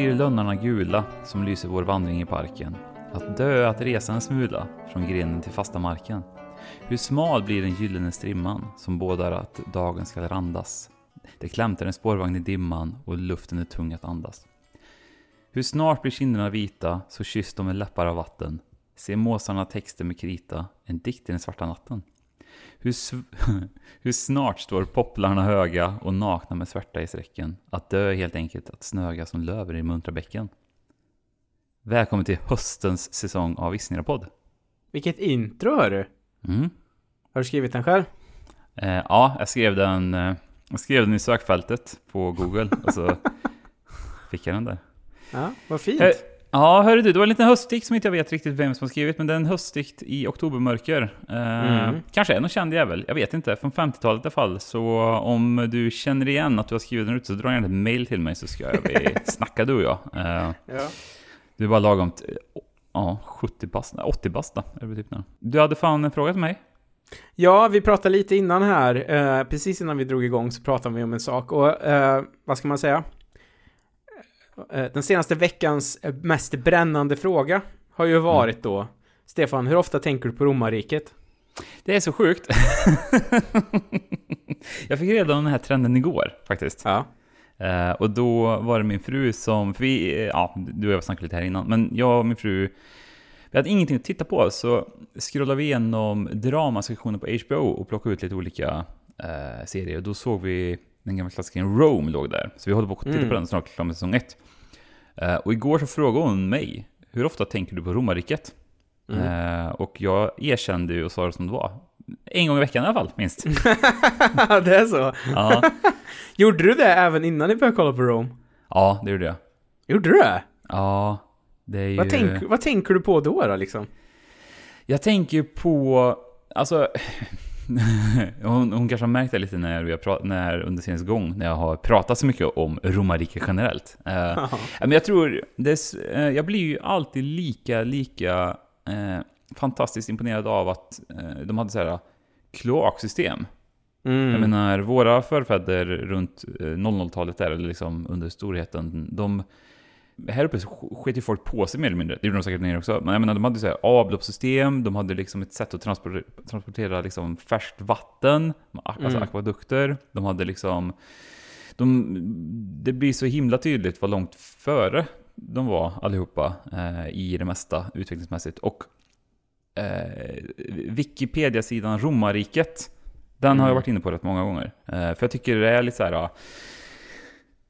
Hur blir lönnarna gula som lyser vår vandring i parken? Att dö att resa en smula från grenen till fasta marken. Hur smal blir den gyllene strimman som bådar att dagen skall randas? Det klämtar en spårvagn i dimman och luften är tung att andas. Hur snart blir kinderna vita så kysst de med läppar av vatten. Se måsarna texter med krita, en dikt i den svarta natten. Hur, hur snart står popplarna höga och nakna med svärta i sträcken. Att dö är helt enkelt att snöga som löver i muntra bäcken. Välkommen till höstens säsong av Vissnira-podd. Vilket intro hörru! Mm. Har du skrivit den själv? Eh, ja, jag skrev den, eh, jag skrev den i sökfältet på Google och så fick jag den där. Ja, vad fint! Eh, ja, hörru du, det var en liten höstdikt som inte jag vet riktigt vem som har skrivit, men det är en höstdikt i oktobermörker. Eh, Mm. Kanske är någon känd jävel, jag vet inte. Från 50-talet i alla fall. Så om du känner igen att du har skrivit den ute så dra gärna ett mail till mig så ska vi snacka du och jag. Eh, Ja. du bara lagom Ja, 70 bast, nej, 80 bast typ. Du hade fan en fråga till mig? ja, vi pratade lite innan här, eh, precis innan vi drog igång så pratade vi om en sak och eh, vad ska man säga? Eh, den senaste veckans eh, mest brännande fråga har ju varit då Stefan, hur ofta tänker du på romarriket? Det är så sjukt. jag fick reda på den här trenden igår faktiskt. Ja. Eh, och då var det min fru som, för vi, ja, du och jag snackade lite här innan, men jag och min fru, vi hade ingenting att titta på, så scrollade vi igenom dramasektionen på HBO och plockade ut lite olika eh, serier. Och då såg vi den gamla klassikern Rome låg där. Så vi håller på att titta Mm. på den snart, klar med säsong ett. Eh, och igår så frågade hon mig, hur ofta tänker du på romarriket? Mm. Eh, och jag erkände ju och sa det som det var. En gång i veckan i alla fall, minst. det är så. Ja, Gjorde du det även innan ni började kolla på Rome? ja det gjorde jag. Gjorde du det? Ja, det är ju... Vad, tänk, vad tänker du på då då liksom? Jag tänker på, alltså... hon, hon kanske har märkt det lite när vi har när under senast gång, när jag har pratat så mycket om romarriket generellt. Ja, men jag tror, det, är s- eh, jag blir ju alltid lika, lika eh, fantastiskt imponerad av att de hade så här kloaksystem. Mm. Jag menar, våra förfäder runt eh, 00-talet där, eller liksom under storheten, de... Här uppe sket ju folk på sig mer eller mindre. Det gjorde de säkert nere också. Men jag menar, de hade så här avloppssystem, de hade liksom ett sätt att transportera, transportera liksom färskt vatten, alltså Mm. akvadukter. De hade liksom... De, det blir så himla tydligt vad långt före de var allihopa eh, i det mesta utvecklingsmässigt. Och eh, Wikipedia-sidan Romarriket, den har jag Mm. varit inne på rätt många gånger. Eh, för jag tycker det är lite så här... ja,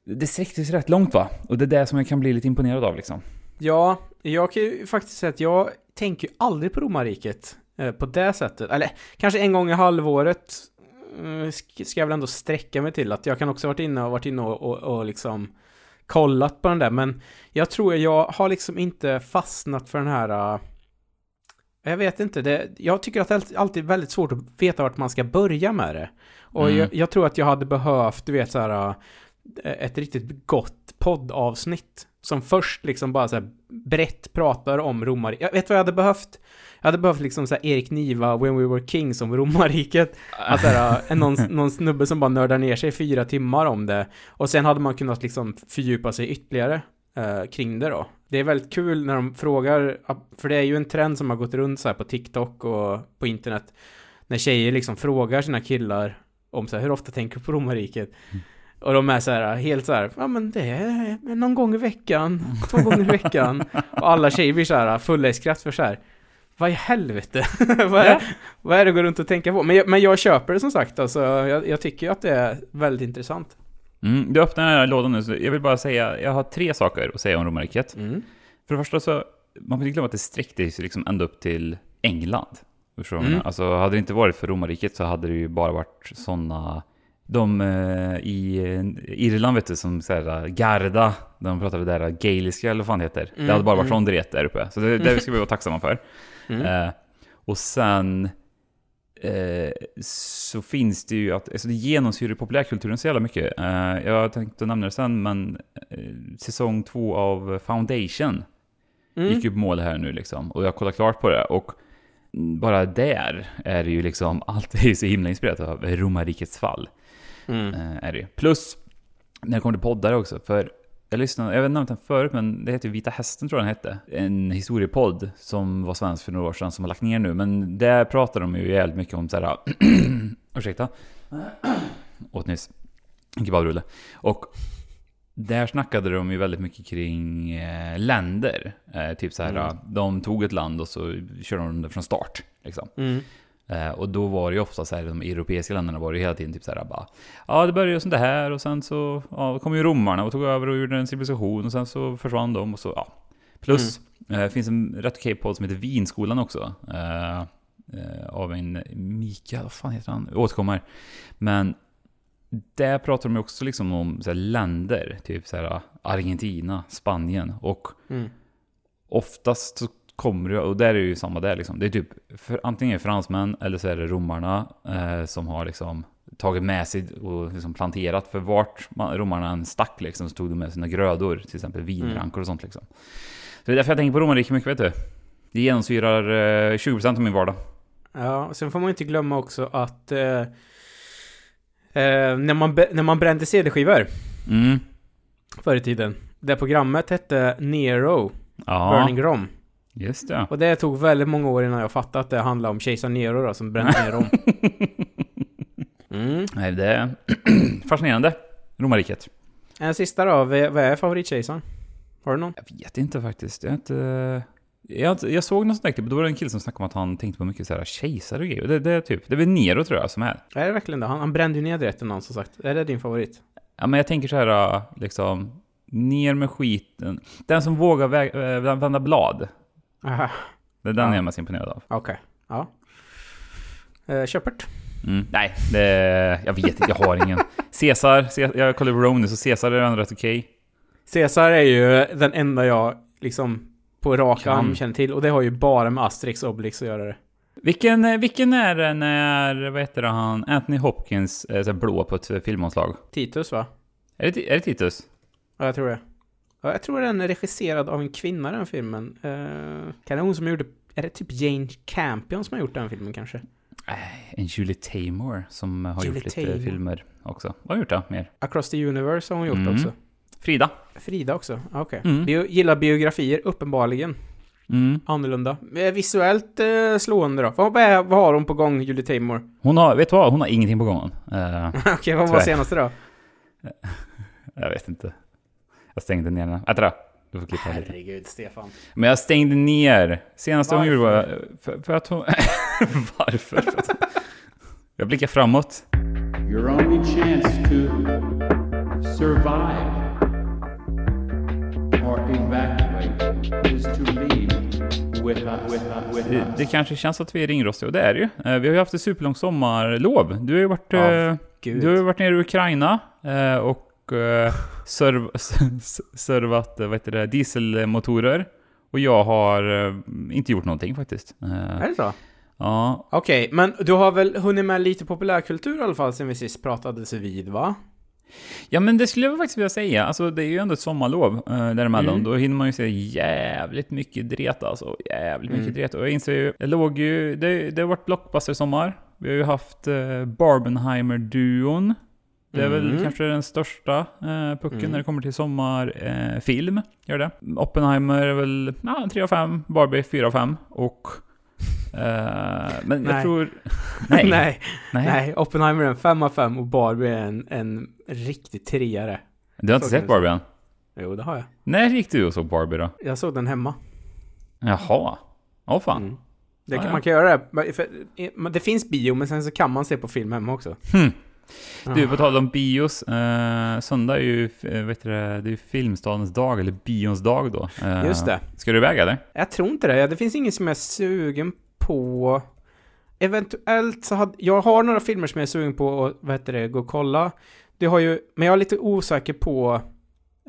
Det sträckte sig rätt långt va? Och det är det som jag kan bli lite imponerad av liksom. Ja, jag kan ju faktiskt säga att jag tänker ju aldrig på romarriket eh, på det sättet. Eller kanske en gång i halvåret eh, sk- ska jag väl ändå sträcka mig till att jag kan också varit inne och varit inne och, och, och liksom kollat på den där. Men jag tror jag har liksom inte fastnat för den här... eh, jag vet inte, det, jag tycker att det är alltid väldigt svårt att veta vart man ska börja med det. Och Mm. jag, jag tror att jag hade behövt, du vet så här, eh, ett riktigt gott poddavsnitt. Som först liksom bara så här brett pratar om romar... Jag vet vad jag hade behövt? Jag hade behövt liksom så här Erik Niva, When We Were Kings om romarriket. Att så här, en, någon, någon snubbe som bara nördar ner sig i fyra timmar om det. Och sen hade man kunnat liksom fördjupa sig ytterligare eh, kring det då. Det är väldigt kul när de frågar, för det är ju en trend som har gått runt så här på TikTok och på internet. När tjejer liksom frågar sina killar om så här, hur ofta tänker du på romarriket? Och de är så här, helt så här, ja men det är någon gång i veckan, två gånger i veckan. Och alla tjejer blir så här fulla i skratt för så här, vad i helvete? vad, är, Ja. vad är det att gå runt och tänka på? Men jag, men jag köper det som sagt, alltså, jag, jag tycker ju att det är väldigt intressant. Mm, du öppnar den här lådan nu, så jag vill bara säga, jag har tre saker att säga om romarriket. Mm. För det första så, man får inte glömma att det sträckte sig liksom ända upp till England. Förstår Mm. Alltså hade det inte varit för romarriket så hade det ju bara varit sådana de eh, i eh, Irland vet du, som såhär Garda, de pratade där gaeliska eller vad fan det heter. Mm, det hade bara varit mm. sån dret där uppe. Så det, det ska vi vara tacksamma för. Mm. Eh, och sen eh, så finns det ju att, alltså det genomsyrar populärkulturen så jävla mycket. Eh, jag tänkte nämna det sen, men eh, säsong två av Foundation Mm. gick ju på mål här nu liksom. Och jag kollade klart på det. Och bara där är det ju liksom, allt är ju så himla inspirerat av romarrikets fall. Mm. Eh, är det. Plus, när det kommer till poddar också, för jag lyssnade, jag vet inte om den förut, men det heter Vita Hästen tror jag den hette. En historiepodd som var svensk för några år sedan som har lagt ner nu. Men där pratar de ju jävligt mycket om såhär... ursäkta. Åt nyss. En kebabrulle. Och där snackade de ju väldigt mycket kring eh, länder. Eh, typ så här, Mm. de tog ett land och så körde de det från start. Liksom. Mm. Eh, och då var det ju ofta så här, de europeiska länderna var det ju hela tiden typ så här bara Ja, det började som det här och sen så ja, kom ju romarna och tog över och gjorde en civilisation och sen så försvann de och så, ja. Plus, eh, det finns en rätt okej podd som heter Vinskolan också. Eh, eh, av en Mikael, vad fan heter han? Jag återkommer. Men där pratar de ju också liksom om här, länder, typ så här Argentina, Spanien och Mm. oftast så kommer det, och där är det ju samma där liksom. Det är typ, för, antingen fransmän eller så är det romarna eh, som har liksom tagit med sig och liksom planterat. För vart man, romarna än stack liksom så tog de med sina grödor, till exempel vinrankor och sånt liksom. Så det är därför jag tänker på romarriket mycket, vet du. Det genomsyrar eh, 20% av min vardag. Ja, och sen får man inte glömma också att eh, eh, när, man, när man brände CD-skivor Mm. förr i tiden. Det programmet hette Nero, Ja, Burning Rom. Just det. Och det tog väldigt många år innan jag fattade att det handlade om kejsar Nero då, som brände ner Rom. Mm. Nej, det är fascinerande. Romarriket. En sista då, vad är favoritkejsaren? Har du någon? Jag vet inte faktiskt. Jag, inte, jag, jag såg något sånt där klipp, då var det en kille som snackade om att han tänkte på mycket så här kejsare och grejer. Det, det, är typ, det är väl Nero tror jag som är. Är det verkligen det? Han, han brände ju ner rätten någon som sagt. Är det din favorit? Ja, men jag tänker så här, liksom, ner med skiten. Den som vågar äh, vända blad. Aha, Det är den Ja. jag är mest imponerad av. okej. Ja. Eh, Köpert? Mm. Nej, det, jag vet inte, jag har ingen. Caesar, Ce- jag kollade på Rome nu, så Caesar är ändå rätt okej. Caesar är ju den enda jag liksom på rak Kan. arm känner till. Och det har ju bara med Asterix och Obelix att göra det. Vilken, eh, vilken är det när, vad heter han, Anthony Hopkins är så här blå på ett eh, filmomslag? Titus va? Är det, är det Titus? Ja, jag tror det. Ja, jag tror den är regisserad av en kvinna den filmen. Uh, kan det hon som gjorde... Är det typ Jane Campion som har gjort den filmen kanske? Äh, en Julie Taymor som har Julie gjort lite Taymor. filmer också. Vad har gjort då mer? Across the Universe har hon gjort Mm. också. Frida. Frida också? Okej. Mm. Bio, gillar biografier, uppenbarligen. Mm. Annorlunda. Eh, Visuellt eh, slående då. Vad, vad, vad har hon på gång, Julie Taymor? Hon har, vet du vad? Hon har ingenting på gången. Eh, Okej, vad var senaste då? jag vet inte. Jag stängde ner den. Då. Du får klippa lite. Herregud, Stefan. Men jag stängde ner. Senaste hon gjorde var... Varför? För, för att hon... Varför? jag blickar framåt. Your only chance to survive or evacuate is to leave with a, with a, with Det, a det kanske känns att vi är ringrostiga, och det är det ju. Eh, Vi har ju haft ett superlångt sommarlov. Du har ju varit, Gud. du har ju varit nere i Ukraina eh, och serv, servat eh, vad heter det, dieselmotorer. Och jag har eh, inte gjort någonting faktiskt. Eh, Är det så? Ja, Okej, men du har väl hunnit med lite populärkultur i alla fall sen vi sist pratades vid, va? Ja men det skulle jag faktiskt vilja säga. Alltså det är ju ändå ett sommarlov eh, däremellan. Mm. Då hinner man ju se jävligt mycket dret alltså. Jävligt mycket Mm. dret. Och jag inser ju, det låg ju, det, det har varit blockbuster-sommar. Vi har ju haft eh, Barbenheimer-duon. Det är väl Mm. kanske den största eh, pucken Mm. när det kommer till sommarfilm. Eh, gör det. Oppenheimer är väl ja, 3 av 5, Barbie 4 av 5 och... Eh, men jag Nej. tror... Nej. nej, nej. nej. Oppenheimer är en 5 av 5 och Barbie är en, en riktig treare. Du har inte sett. Barbie än? Jo, det har jag. När gick du och såg Barbie då? Jag såg den hemma. Jaha. Åh fan. Mm. Det kan, ja. Man kan göra det. För, det finns bio, men sen så kan man se på film hemma också. Hmm. Du, på tal om bios. Eh, söndag är ju, eh, vet du, det, är ju filmstadens dag, eller bions dag då. Eh, Just det. Ska du iväg eller? Jag tror inte det. Det finns ingen som jag är sugen på. Eventuellt så hade... Jag har några filmer som jag är sugen på att, vad heter det, gå och kolla. Det har ju... Men jag är lite osäker på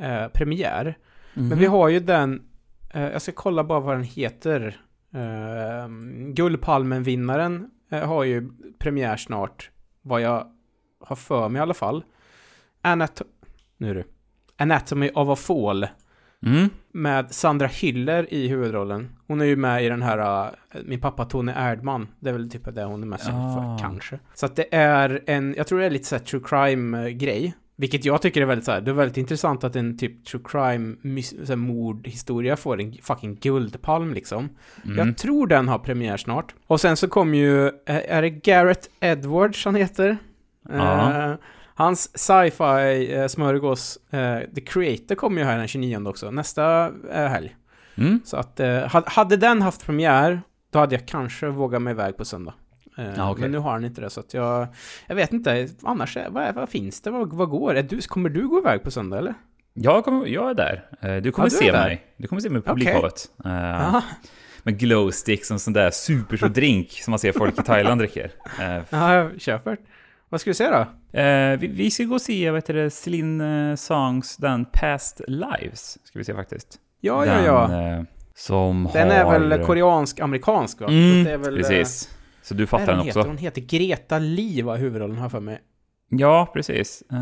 eh, premiär. Men Mhm. vi har ju den... Eh, jag ska kolla bara vad den heter. Eh, Guldpalmen-vinnaren eh, har ju premiär snart. Vad jag har för mig i alla fall. Anat... Nu det. Anatomy of a Fall. Mm. Med Sandra Hyller i huvudrollen. Hon är ju med i den här uh, Min pappa Tony Erdman. Det är väl typ det hon är mest känd Ah. för, kanske. Så att det är en, jag tror det är lite såhär true crime-grej. Vilket jag tycker är väldigt så här, det är väldigt intressant att en typ true crime här, mordhistoria får en fucking guldpalm liksom. Mm. Jag tror den har premiär snart. Och sen så kommer ju, är det Garrett Edwards han heter? Ja. Eh, hans sci-fi eh, smörgås, eh, The Creator kommer ju här den 29 också, nästa helg. Mm. Så att, ha- hade den haft premiär, då hade jag kanske vågat mig iväg på söndag. Ja, okej. Men nu har den inte det, så att jag... Jag vet inte, annars, vad, vad finns det? Vad, vad går? Är du, kommer du gå iväg på söndag, eller? Jag, kommer, jag är där. Du kommer Ja, du se där. mig. Du kommer se mig på publikhavet. Eh, Aha. Med glowsticks och en sån där superstor drink som man ser folk i Thailand dricker. Eh, Ja, jag köper. Vad ska du säga då? Eh, vi, vi ska gå och se, vad heter det, Celine eh, Songs, den Past Lives, ska vi se faktiskt. Ja, den, ja, ja. Eh, som Den har... är väl koreansk-amerikansk, va? Mm, det är väl, eh, precis. Så du fattar den heter? också? Hon heter Greta Lee, var huvudrollen här för mig. Ja, precis. Eh,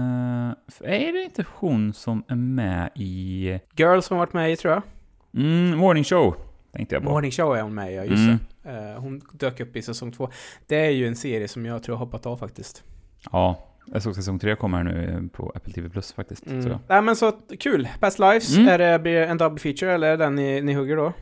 är det inte hon som är med i Girls som har varit med i, tror jag. mm, Morning Show? Tänkte jag på. Morning Show är hon med i, ja, just Mm. det. Eh, hon dök upp i säsong två. Det är ju en serie som jag tror har hoppat av faktiskt. Ja, jag såg säsong tre kommer här nu eh, på Apple TV Plus faktiskt. Mm. Så. Nej men så kul. Past Lives, Mm. är det, en double feature eller är det den ni, ni hugger då?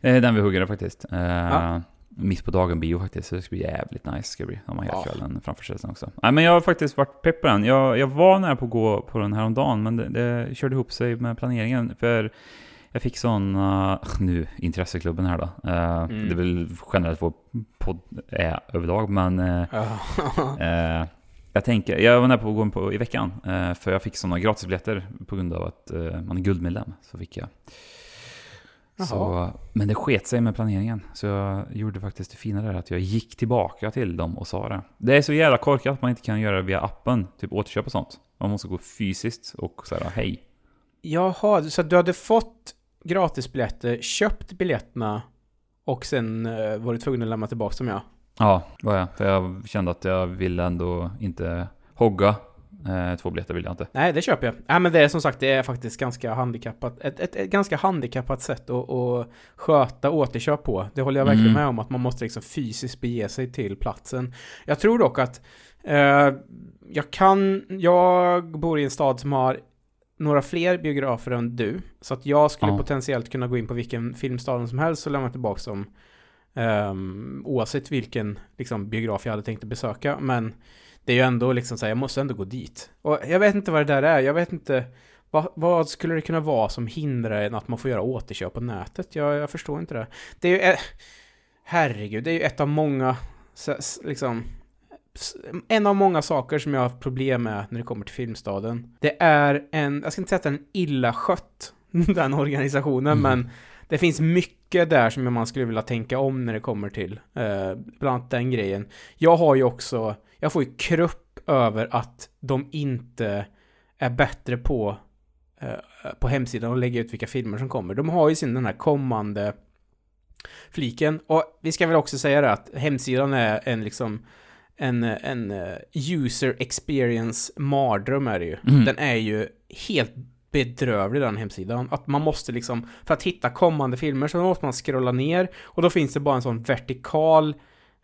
Det är den vi hugger faktiskt. Eh, Ja. Mitt på dagen bio faktiskt, så det ska bli jävligt nice. Ska bli, om man hela Ja. kvällen framför sig sen också. Nej men jag har faktiskt varit pepp på den. Jag, jag var nära på att gå på den här om dagen men det, det körde ihop sig med planeringen. För jag fick sån, uh, nu, intresseklubben här då. Eh, Mm. Det är väl generellt vår podd är överlag, men eh, jag tänker, jag var nära på att gå in på i veckan. eh, för jag fick såna gratisbiljetter på grund av att eh, man är guldmedlem. Så fick jag. Jaha. Så, men det sket sig med planeringen. Så jag gjorde faktiskt det fina där att jag gick tillbaka till dem och sa det. Det är så jävla korkat att man inte kan göra det via appen, typ återköp och sånt. Man måste gå fysiskt och säga hej. Jaha, så du hade fått gratisbiljetter, köpt biljetterna och sen uh, var du tvungen att lämna tillbaka dem ja. Ja, var jag. För jag kände att jag ville ändå inte hogga. Eh, två biljetter vill jag inte. Nej, det köper jag. Nej, men det är som sagt, det är faktiskt ganska handikappat. Ett, ett, ett ganska handikappat sätt att, att sköta återköp på. Det håller jag verkligen Mm. med om, att man måste liksom fysiskt bege sig till platsen. Jag tror dock att eh, jag kan, jag bor i en stad som har några fler biografer än du. Så att jag skulle Ja. potentiellt kunna gå in på vilken filmstad som helst och lämna tillbaka dem. Um, oavsett vilken liksom, biograf jag hade tänkt att besöka. Men det är ju ändå liksom så här, jag måste ändå gå dit. Och jag vet inte vad det där är, jag vet inte vad, vad skulle det kunna vara som hindrar en att man får göra återköp på nätet? Jag, jag förstår inte det. Det är ju, eh, herregud, det är ju ett av många, liksom, en av många saker som jag har haft problem med när det kommer till Filmstaden. Det är en, jag ska inte säga att den är illa skött, den organisationen, Mm. men det finns mycket där som man skulle vilja tänka om när det kommer till, eh, bland annat den grejen. Jag har ju också, jag får ju krupp över att de inte är bättre på eh, på hemsidan och lägga ut vilka filmer som kommer. De har ju sin den här kommande fliken. Och vi ska väl också säga det att hemsidan är en liksom en, en eh, user experience mardröm är det ju. Mm. Den är ju helt bedrövlig den hemsidan. Att man måste liksom, för att hitta kommande filmer så måste man scrolla ner och då finns det bara en sån vertikal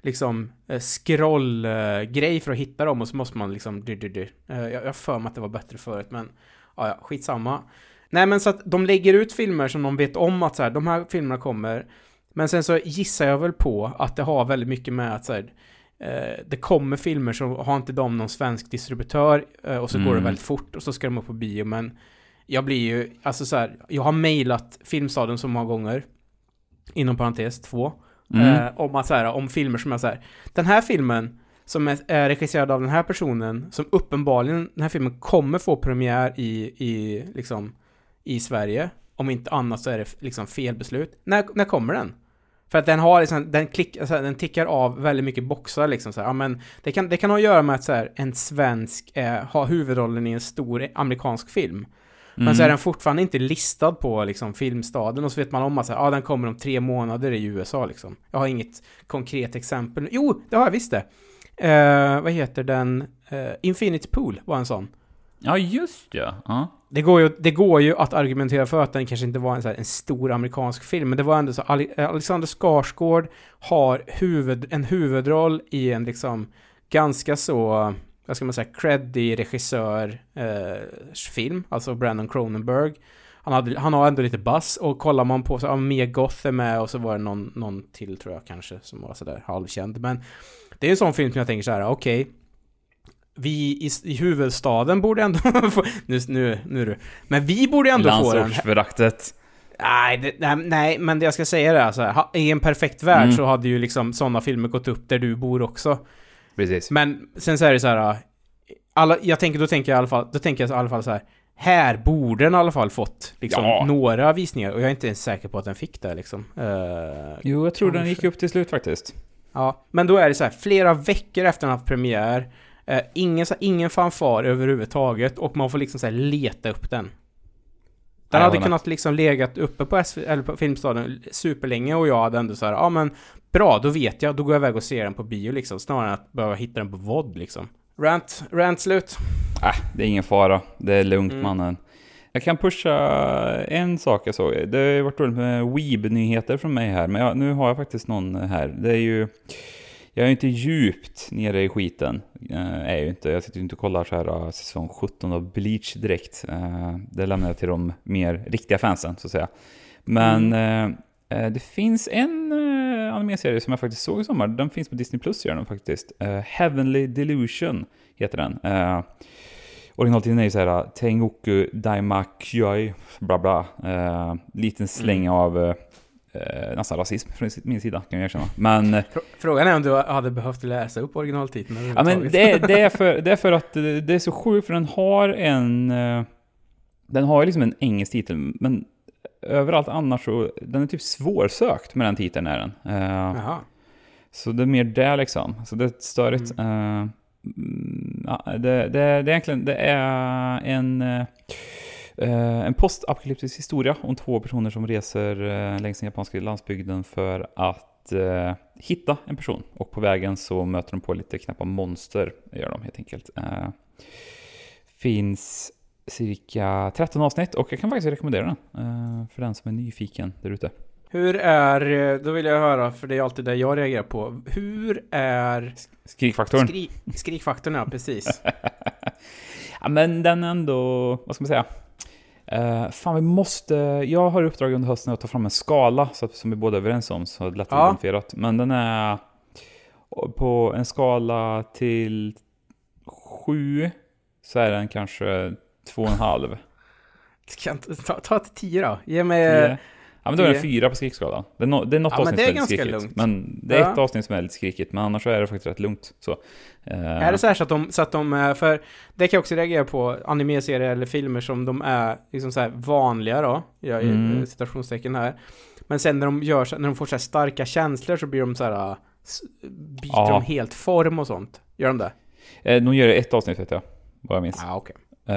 liksom eh, scrollgrej för att hitta dem och så måste man liksom du, du, du. Eh, Jag har för mig att det var bättre förut men ja, ja, skitsamma. Nej men så att de lägger ut filmer som de vet om att så här, de här filmerna kommer. Men sen så gissar jag väl på att det har väldigt mycket med att så här, eh, det kommer filmer så har inte de någon svensk distributör och så går det Mm. väldigt fort och så ska de upp på bio men jag blir ju, alltså så här, jag har mejlat Filmstaden så många gånger inom parentes två Mm. eh, om att så här, om filmer som är så här, den här filmen som är, är regisserad av den här personen som uppenbarligen, den här filmen kommer få premiär i, i liksom i Sverige. Om inte annat så är det liksom fel beslut. När, när kommer den? För att den har liksom, den, klick, alltså, den tickar av väldigt mycket boxar liksom så här. Ja, men det kan, det kan ha att göra med att så här, en svensk eh, har huvudrollen i en stor amerikansk film. Men Mm. så är den fortfarande inte listad på liksom, filmstaden och så vet man om att så här, ah, den kommer om tre månader i USA liksom. Jag har inget konkret exempel. Jo, det har jag visst det. Eh, vad heter den? Eh, Infinity Pool var en sån. Ja, just ja. ja. Det går, ju, det går ju att argumentera för att den kanske inte var en, så här, en stor amerikansk film, men det var ändå så Ale- Alexander Skarsgård har huvud, en huvudroll i en liksom ganska så vad ska man säga, creddig regissör eh, film, alltså Brandon Cronenberg. Han, hade, han har ändå lite bass och kollar man på så, ja, Mia Goth är med och så var det någon, någon till tror jag kanske som var sådär halvkänd. Men det är en sån film som jag tänker så här, okej. vi i, i huvudstaden borde ändå få, nu, nu, nu det, men vi borde ändå få den. Landsortsföraktet. Nej, det, nej, nej, men det jag ska säga är alltså, i en perfekt värld Mm. så hade ju liksom sådana filmer gått upp där du bor också. Precis. Men sen så är det så här, alla, jag tänker, då tänker jag i alla fall, då tänker jag i alla fall så här, här borde den i alla fall fått liksom Ja. några visningar och jag är inte ens säker på att den fick det liksom. Eh, Jo, jag tror den Kanske. gick upp till slut faktiskt. ja, men då är det så här, flera veckor efter den haft premiär, eh, ingen, så här, ingen fanfar överhuvudtaget och man får liksom så här leta upp den. Den Ja, hade kunnat liksom legat uppe på, SV, eller på Filmstaden superlänge och jag hade ändå så här, ja men bra, då vet jag, då går jag iväg och ser den på bio liksom, snarare än att behöva hitta den på VOD liksom. Rant, rant slut. Äh, det är ingen fara. Det är lugnt Mm. mannen. Jag kan pusha en sak jag såg. Det har ju varit dåligt med Weeb-nyheter från mig här, men jag, nu har jag faktiskt någon här. Det är ju... Jag är inte djupt nere i skiten. Uh, är jag inte. Jag sitter ju inte och kollar så här uh, säsong 17 av Bleach direkt. Eh, det lämnar jag till de mer riktiga fansen, så att säga. Men eh, eh, det finns en uh, animeserie som jag faktiskt såg i sommar. Den finns på Disney Plus, gör den faktiskt. Eh, Heavenly Delusion heter den. Originaltiteln är ju såhär Tengoku Daimakyoi, bla bla. Eh, liten släng av eh, nästan rasism från min sida, kan jag erkänna. Men, eh, Frå- Frågan är om du hade behövt läsa upp originaltiteln ja, men det, det, är för, det är för att det är så sjukt, för den har en... eh, Den har liksom en engelsk titel, men överallt annars så... Den är typ svårsökt med den titeln är den. Eh. Så det är mer det liksom. Så det är störigt... eh, mm, det, det, det är egentligen det är en, eh, en postapokalyptisk historia om två personer som reser eh, längs den japanska landsbygden för att eh, hitta en person. Och på vägen så möter de på lite knappa monster, gör de helt enkelt. Eh, finns cirka 13 avsnitt och jag kan faktiskt rekommendera den eh, för den som är nyfiken där ute. Hur är, då vill jag höra, för det är alltid det jag reagerar på. Hur är Skrikfaktorn. skri, skrikfaktorn? Ja, precis. Ja, men den är ändå, vad ska man säga? Uh, fan, vi måste... Jag har uppdrag under hösten att ta fram en skala så att, som vi båda är överens om, så det är lätt Ja. identifierat. Men den är på en skala till sju så är den kanske två och en halv. Ta, ta till tio då. Ge mig... Tio. Ja, men då är det tio. fyra på skrikskalan. Det är, no, det är något Ja, men avsnitt det är som är ganska skrikigt. lugnt. Men det är Ja. ett avsnitt som är lite skrikigt, men annars så är det faktiskt rätt lugnt. Så, eh, Är det så här så att de, så att de, eh, för det kan jag också reagera på, animeserier eller filmer som de är liksom så här vanliga då, jag Mm. citationstecken här. Men sen när de gör när de får så här starka känslor så blir de så här, eh, byter Ja. de helt form och sånt. Gör de det? eh, de gör det ett avsnitt vet jag, vad jag minns. Ja, okej. Eh,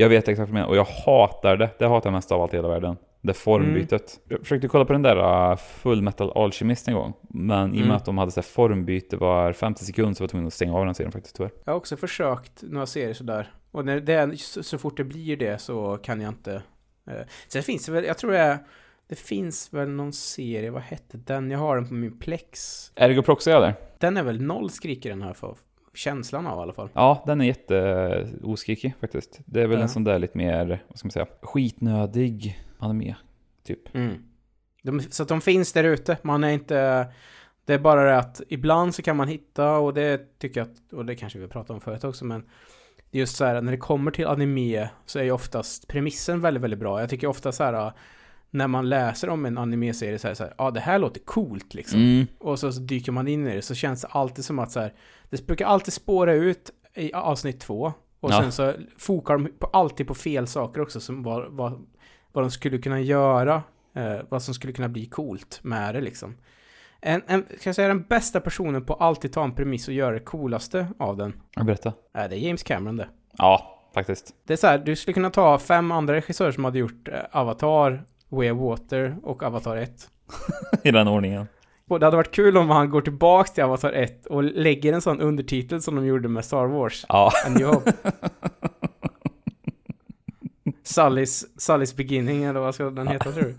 jag vet exakt vad du menar och jag hatar det. Det hatar jag mest av allt i hela världen. Det formbytet. Jag försökte kolla på den där uh, Full Metal Alchemist en gång. Men i och med Mm. att de hade så här formbyte var 50 sekunder så var jag tvungen att stänga av den serien faktiskt tyvärr. Jag har också försökt några serier sådär. Och när det, är- så, så fort det blir det så kan jag inte... Eh. Sen finns det väl, jag tror det är... Det finit väl någon serie, vad hette den? Jag har den på min Plex. Ergo Proxy eller? Den är väl noll skrik i den här för känslan av i alla fall. Ja, den är jätte oskrickig faktiskt. Det är väl Ja. en sån där lite mer, vad ska man säga, skitnödig anime. Typ. Mm. De, så att de finns där ute. Man är inte... Det är bara det att ibland så kan man hitta och det tycker jag att, och det kanske vi pratade om förut också men det är just så här när det kommer till anime så är ju oftast premissen väldigt, väldigt bra. Jag tycker ofta så här när man läser om en anime-serie så är det så här, ja det här låter coolt liksom. Mm. Och så, så dyker man in i det så känns det alltid som att så här, det brukar alltid spåra ut i avsnitt två. Och Ja. sen så fokar de på, alltid på fel saker också, som vad, vad, vad de skulle kunna göra, eh, vad som skulle kunna bli coolt med det liksom. En, en, kan jag säga den bästa personen på att alltid ta en premiss och göra det coolaste av den, berätta. är det är James Cameron det. Ja, faktiskt. Det är så här, du skulle kunna ta fem andra regissörer som hade gjort eh, Avatar, Way of Water och Avatar 1. I den ordningen. Och det hade varit kul om han går tillbaks till Avatar 1 och lägger en sån undertitel som de gjorde med Star Wars. Ja. A New Hope. Sullys, Sullys Beginning eller vad ska den heta tror du?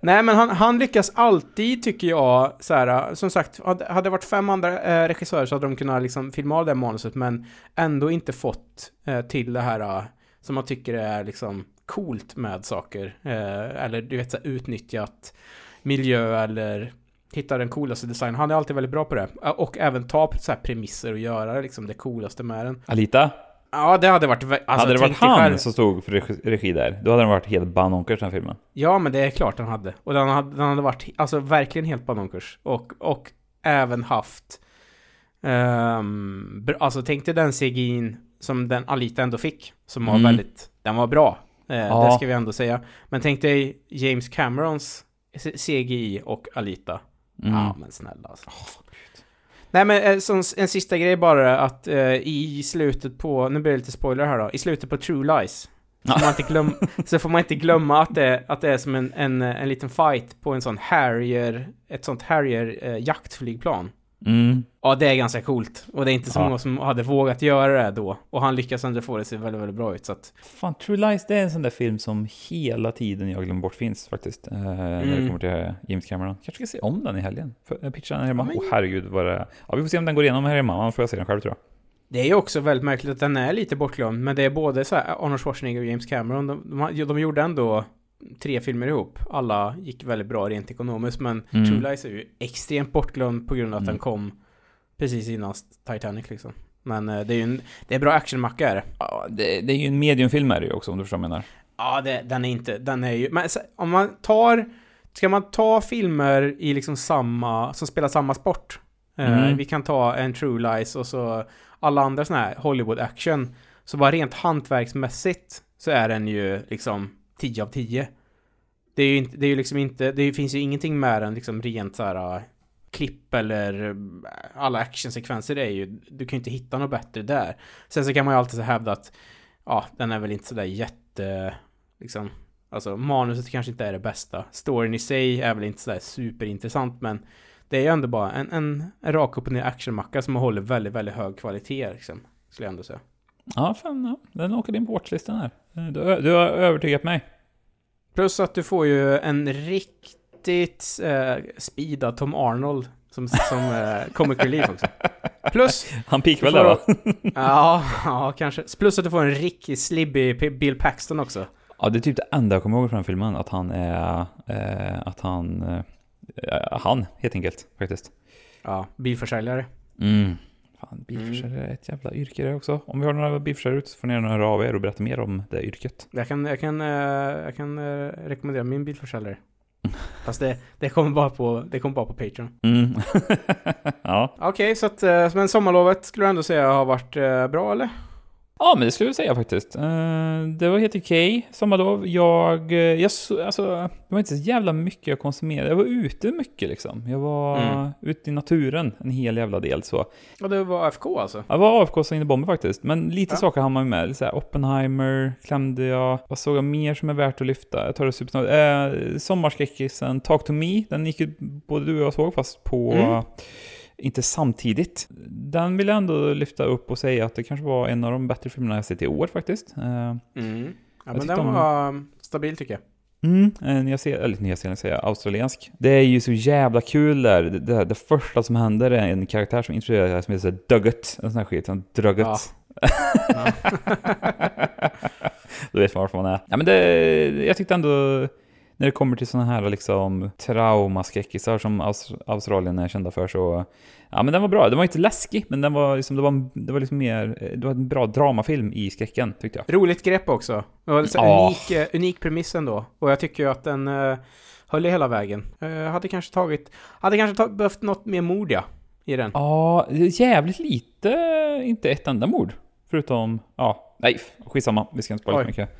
Nej, men han, han lyckas alltid, tycker jag, så här, som sagt, hade hade det varit fem andra eh, regissörer så hade de kunnat liksom filma av det manuset, men ändå inte fått eh, till det här eh, som man tycker är liksom coolt med saker. Eh, eller du vet, så här, utnyttjat miljö eller hitta den coolaste designen. Han är alltid väldigt bra på det. Eh, Och även ta så här premisser och göra liksom det coolaste med den. Alita? Ja, det hade varit... Alltså, hade det varit han själv- som stod för regi, där, då hade den varit helt banonkers den filmen. Ja, men det är klart den hade. Och den hade, den hade varit, alltså verkligen helt banonkurs. Och, och även haft... br- alltså tänk dig den CGI'n som den Alita ändå fick. Som var Mm. väldigt, den var bra. Eh, Ja. Det ska vi ändå säga. Men tänk dig James Camerons CGI och Alita. Mm. Ja, men snälla alltså. Nej men eh, en sista grej bara att eh, i slutet på, nu blir det lite spoiler här då, i slutet på True Lies så får man inte, glöm, så får man inte glömma att det, att det är som en, en, en liten fight på en sån Harrier, ett sånt Harrier eh, jaktflygplan. Mm. Ja, det är ganska coolt. Och det är inte så Ja. många som hade vågat göra det då. Och han lyckas ändå få det att se väldigt, väldigt bra ut. Så att, Fan, True Lies, det är en sån där film som hela tiden jag glömmer bort finns faktiskt. Eh, När det Mm. kommer till James Cameron. Kanske ska se om den i helgen. För jag pitchar den här hemma. Ja, men- Åh herregud vad det... Ja, vi får se om den går igenom här hemma. Annars får jag se den själv tror jag. det är ju också väldigt märkligt att den är lite bortglömd. Men det är både så här Arnold Schwarzenegger och James Cameron. De, de, de gjorde ändå tre filmer ihop. Alla gick väldigt bra rent ekonomiskt. Men Mm. True Lies är ju extremt bortglömd på grund av att Mm. den kom precis innan Titanic liksom. Men eh, det är ju en, det är bra actionmacka är det. Ja, det, det är ju en mediumfilm är det ju också om du förstår vad jag menar. Ja, det, den är inte, den är ju, men om man tar, ska man ta filmer i liksom samma, som spelar samma sport. Eh, Mm. vi kan ta en True Lies och så alla andra sådana här Hollywood action. Så bara rent hantverksmässigt så är den ju liksom 10 av 10. Det är ju inte, det är ju liksom inte, det finns ju ingenting med den liksom rent så här äh, klipp eller äh, alla actionsekvenser är ju, du kan ju inte hitta något bättre där. Sen så kan man ju alltid så hävda att ja, den är väl inte sådär jätte, liksom, alltså manuset kanske inte är det bästa. Storyn i sig är väl inte sådär superintressant, men det är ju ändå bara en, en, en rak upp och ner actionmacka som håller väldigt, väldigt hög kvalitet, liksom, skulle jag ändå säga. Ja, fan, ja. den åker in på watchlistan här. Eh, Du, du har övertygat mig. Plus att du får ju en riktigt eh, speedad Tom Arnold som, som eh, comic relief också. Plus, Han pikar väl där va? ja, ja, kanske. Plus att du får en riktigt slibbig Bill Paxton också. Ja, det är typ det enda jag kommer ihåg från den filmen. Att han är... Eh, att han... Eh, han, helt enkelt, faktiskt. Ja, bilförsäljare. Mm. Fan, bilförsäljare är ett jävla yrke det också. Om vi har några bilförsäljare ute så får ni gärna höra av er och berätta mer om det yrket. Jag kan, jag kan, eh, jag kan eh, rekommendera min bilförsäljare. Fast det, det kommer bara på, det kommer bara på Patreon. Mm. ja. Okej, så att, eh, men sommarlovet skulle du ändå säga har varit bra eller? Ja, men det skulle jag säga faktiskt. Eh, det var helt okej sommarlov. Jag, eh, jag så, alltså, det var inte så jävla mycket jag konsumerade. Jag var ute mycket liksom. Jag var Mm. ute i naturen en hel jävla del så. Ja, det var AFK alltså. Jag var AFK så in i bomben faktiskt. Men lite Ja. saker hann man ju med. Så här, Oppenheimer klämde jag. Vad såg jag mer som är värt att lyfta? Jag tar det supersnabbt. Eh, Sommarskräckisen Talk to Me. Den gick ju både du och jag såg fast på... Mm. Inte samtidigt. Den vill jag ändå lyfta upp och säga att det kanske var en av de bättre filmerna jag sett i år faktiskt. Eh, Mm. Ja, Jag men den var um, stabil tycker jag. Mm, eh, Nya Zeeland, eller Nya Zeeland säger jag, australiensk. Det är ju så jävla kul där. Det, det, det första som händer är en karaktär som introduceras som heter Dugget. En sån här skit, en Drugget. Ja. Då vet man varför man är. Ja men det, jag tyckte ändå, när det kommer till såna här liksom traumaskräckisar som Aus, Australien är kända för så, ja men den var bra. Den var inte läskig, men den var liksom, det var, det var liksom mer, det var en bra dramafilm i skräcken tyckte jag. Roligt grepp också. Och så Ja. unik, eh, unik premiss ändå. Och jag tycker ju att den uh, höll hela vägen. Eh, hade kanske tagit, hade kanske tag, behövt något mer mod ja, i den. Ja, jävligt lite, inte ett enda mord. Förutom, ja, nej, skitsamma, vi ska inte Oj. mycket.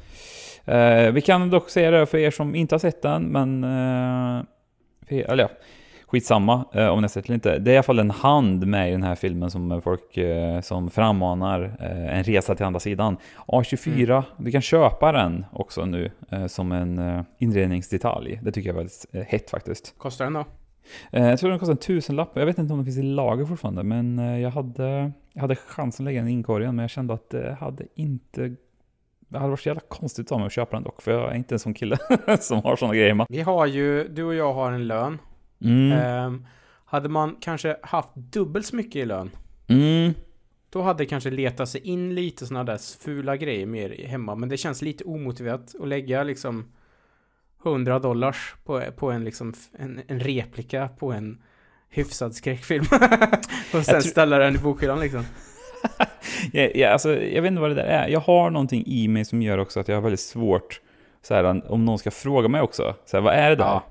Eh, vi kan dock säga det för er som inte har sett den, men... Uh, för, er- eller ja, skitsamma eh, om ni har sett eller inte. Det är i alla fall en hand med i den här filmen som folk eh, som frammanar eh, en resa till andra sidan. A24, du kan köpa den också nu eh, som en uh, inredningsdetalj. Det tycker jag är väldigt eh, hett faktiskt. Kostar den då? Eh, Jag tror den kostar en tusenlapp. Jag vet inte om den finns i lager fortfarande, men eh, jag hade, jag hade chansen att lägga den i inkorgen, men jag kände att det hade inte Det hade varit så jävla konstigt av mig att köpa den dock, för jag är inte en sån kille som har såna grejer hemma. Vi har ju, du och jag har en lön. Mm. Ehm, hade man kanske haft dubbelt så mycket i lön, Mm. då hade det kanske letat sig in lite sådana där fula grejer mer hemma. Men det känns lite omotiverat att lägga liksom 100 dollars på, på en, liksom, en, en replika på en hyfsad skräckfilm. och sen ställa den i bokhyllan liksom. Ja, ja, alltså, jag vet inte vad det där är. Jag har någonting i mig som gör också att jag har väldigt svårt, så här, om någon ska fråga mig också, så här, vad är det där? Ja.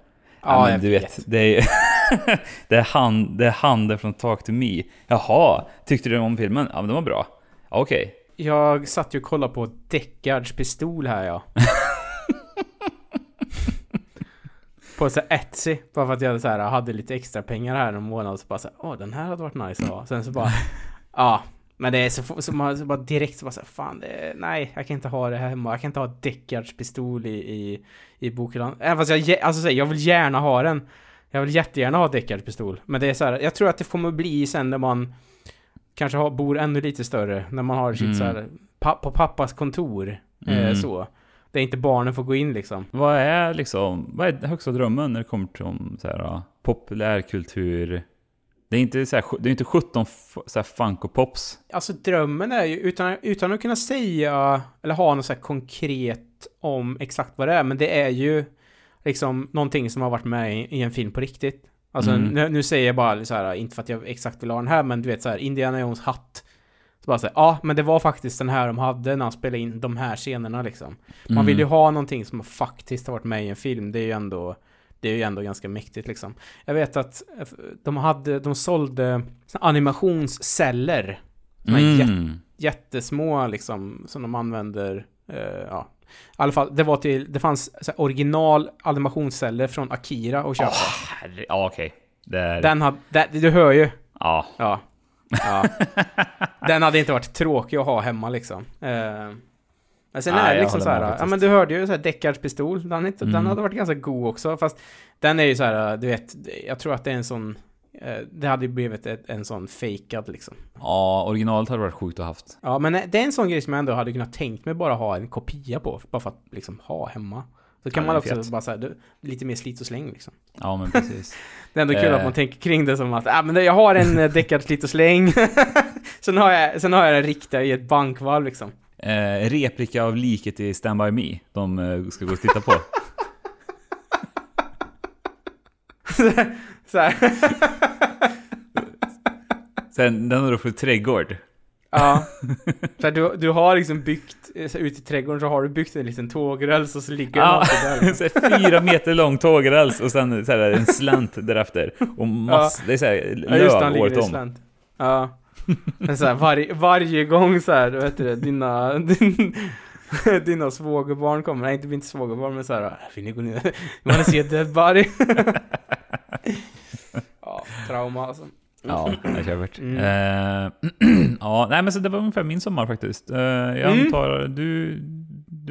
Ja, men jag du vet, det är, det, är han, det är handen från Talk to Me. Jaha, tyckte du om filmen? Ja, men den var bra. Okej. Jag satt ju och kollade på Deckards pistol här ja. på så Etsy, bara för att jag så här, hade lite extra pengar här en månad så bara så här, åh den här hade varit nice att ha. Sen så bara, ja. Men det är så, så, man, så bara direkt så bara så här, fan det, nej jag kan inte ha det här hemma. Jag kan inte ha Deckards pistol i, i, i bokhyllan. Även fast jag, alltså så här, jag vill gärna ha den. Jag vill jättegärna ha Deckards pistol. Men det är så här, jag tror att det kommer bli sen när man kanske har, bor ännu lite större. När man har sitt Mm. så här, pa, på pappas kontor. Eh, Mm. så. Där inte barnen får gå in liksom. Vad är liksom, vad är högsta drömmen när det kommer till om, så här, populärkultur? Det är inte, så här, det är inte 17 f- så här, funk och pops. Alltså drömmen är ju, utan, utan att kunna säga, eller ha något så här konkret om exakt vad det är, men det är ju liksom någonting som har varit med i, i en film på riktigt. Alltså Mm. nu, nu säger jag bara så här, inte för att jag exakt vill ha den här, men du vet så här, Indiana Jones hatt. Så bara säga, ja, men det var faktiskt den här de hade när han spelade in de här scenerna liksom. Man Mm. vill ju ha någonting som faktiskt har varit med i en film. Det är ju ändå, det är ju ändå ganska mäktigt liksom. Jag vet att eh, de hade, de sålde animationsceller. Här jät- Mm. jättesmå liksom, som de använder. eh, ja. I alla fall, det var till, det fanns här, original animationsceller från Akira och köpa. Herre, ja, okej. Är, Den hade, det, du hör ju. ja. Ja. ja. Den hade inte varit tråkig att ha hemma liksom. Eh, men sen Nej, är det liksom så här, ja men du hörde ju så här Deckards pistol, den, inte, den Mm. hade varit ganska god också, fast den är ju så här, du vet, jag tror att det är en sån, eh, det hade ju blivit ett, en sån fejkad liksom. ja, originalet hade varit sjukt att ha haft. Ja, men det är en sån grej som jag ändå hade kunnat tänkt mig bara ha en kopia på, bara för att liksom ha hemma. Så kan Ja, man också fett. bara säga lite mer slit och släng liksom. Ja, men precis. Det är ändå kul Eh. att man tänker kring det som att, ah, men jag har en eh, deckard slit och släng. sen, har jag, sen har jag den riktiga i ett bankvalv liksom. Eh, replika av liket i Stand By Me. De eh, ska gå och titta på. så här. Sen, den har du för trädgård. ja. Så du, du har liksom byggt, eh, ute i trädgården så har du byggt en liten tågräls och så ligger den Ja, alltid där. så här fyra meter lång tågräls och sen så här, en slänt därefter. Och mass, det är så här, Ja just det, löv året om. Ja. Men så här, varje, varje gång så här, heter det, dina, din, dina svågerbarn kommer, nej inte inte svågerbarn men så här, vill ni gå ner, vill ni se Dead Body? ja, trauma alltså. Ja, jag kör bort. Mm. Eh, ja, nej men så det var ungefär min sommar faktiskt. Eh, jag Mm. antar, du,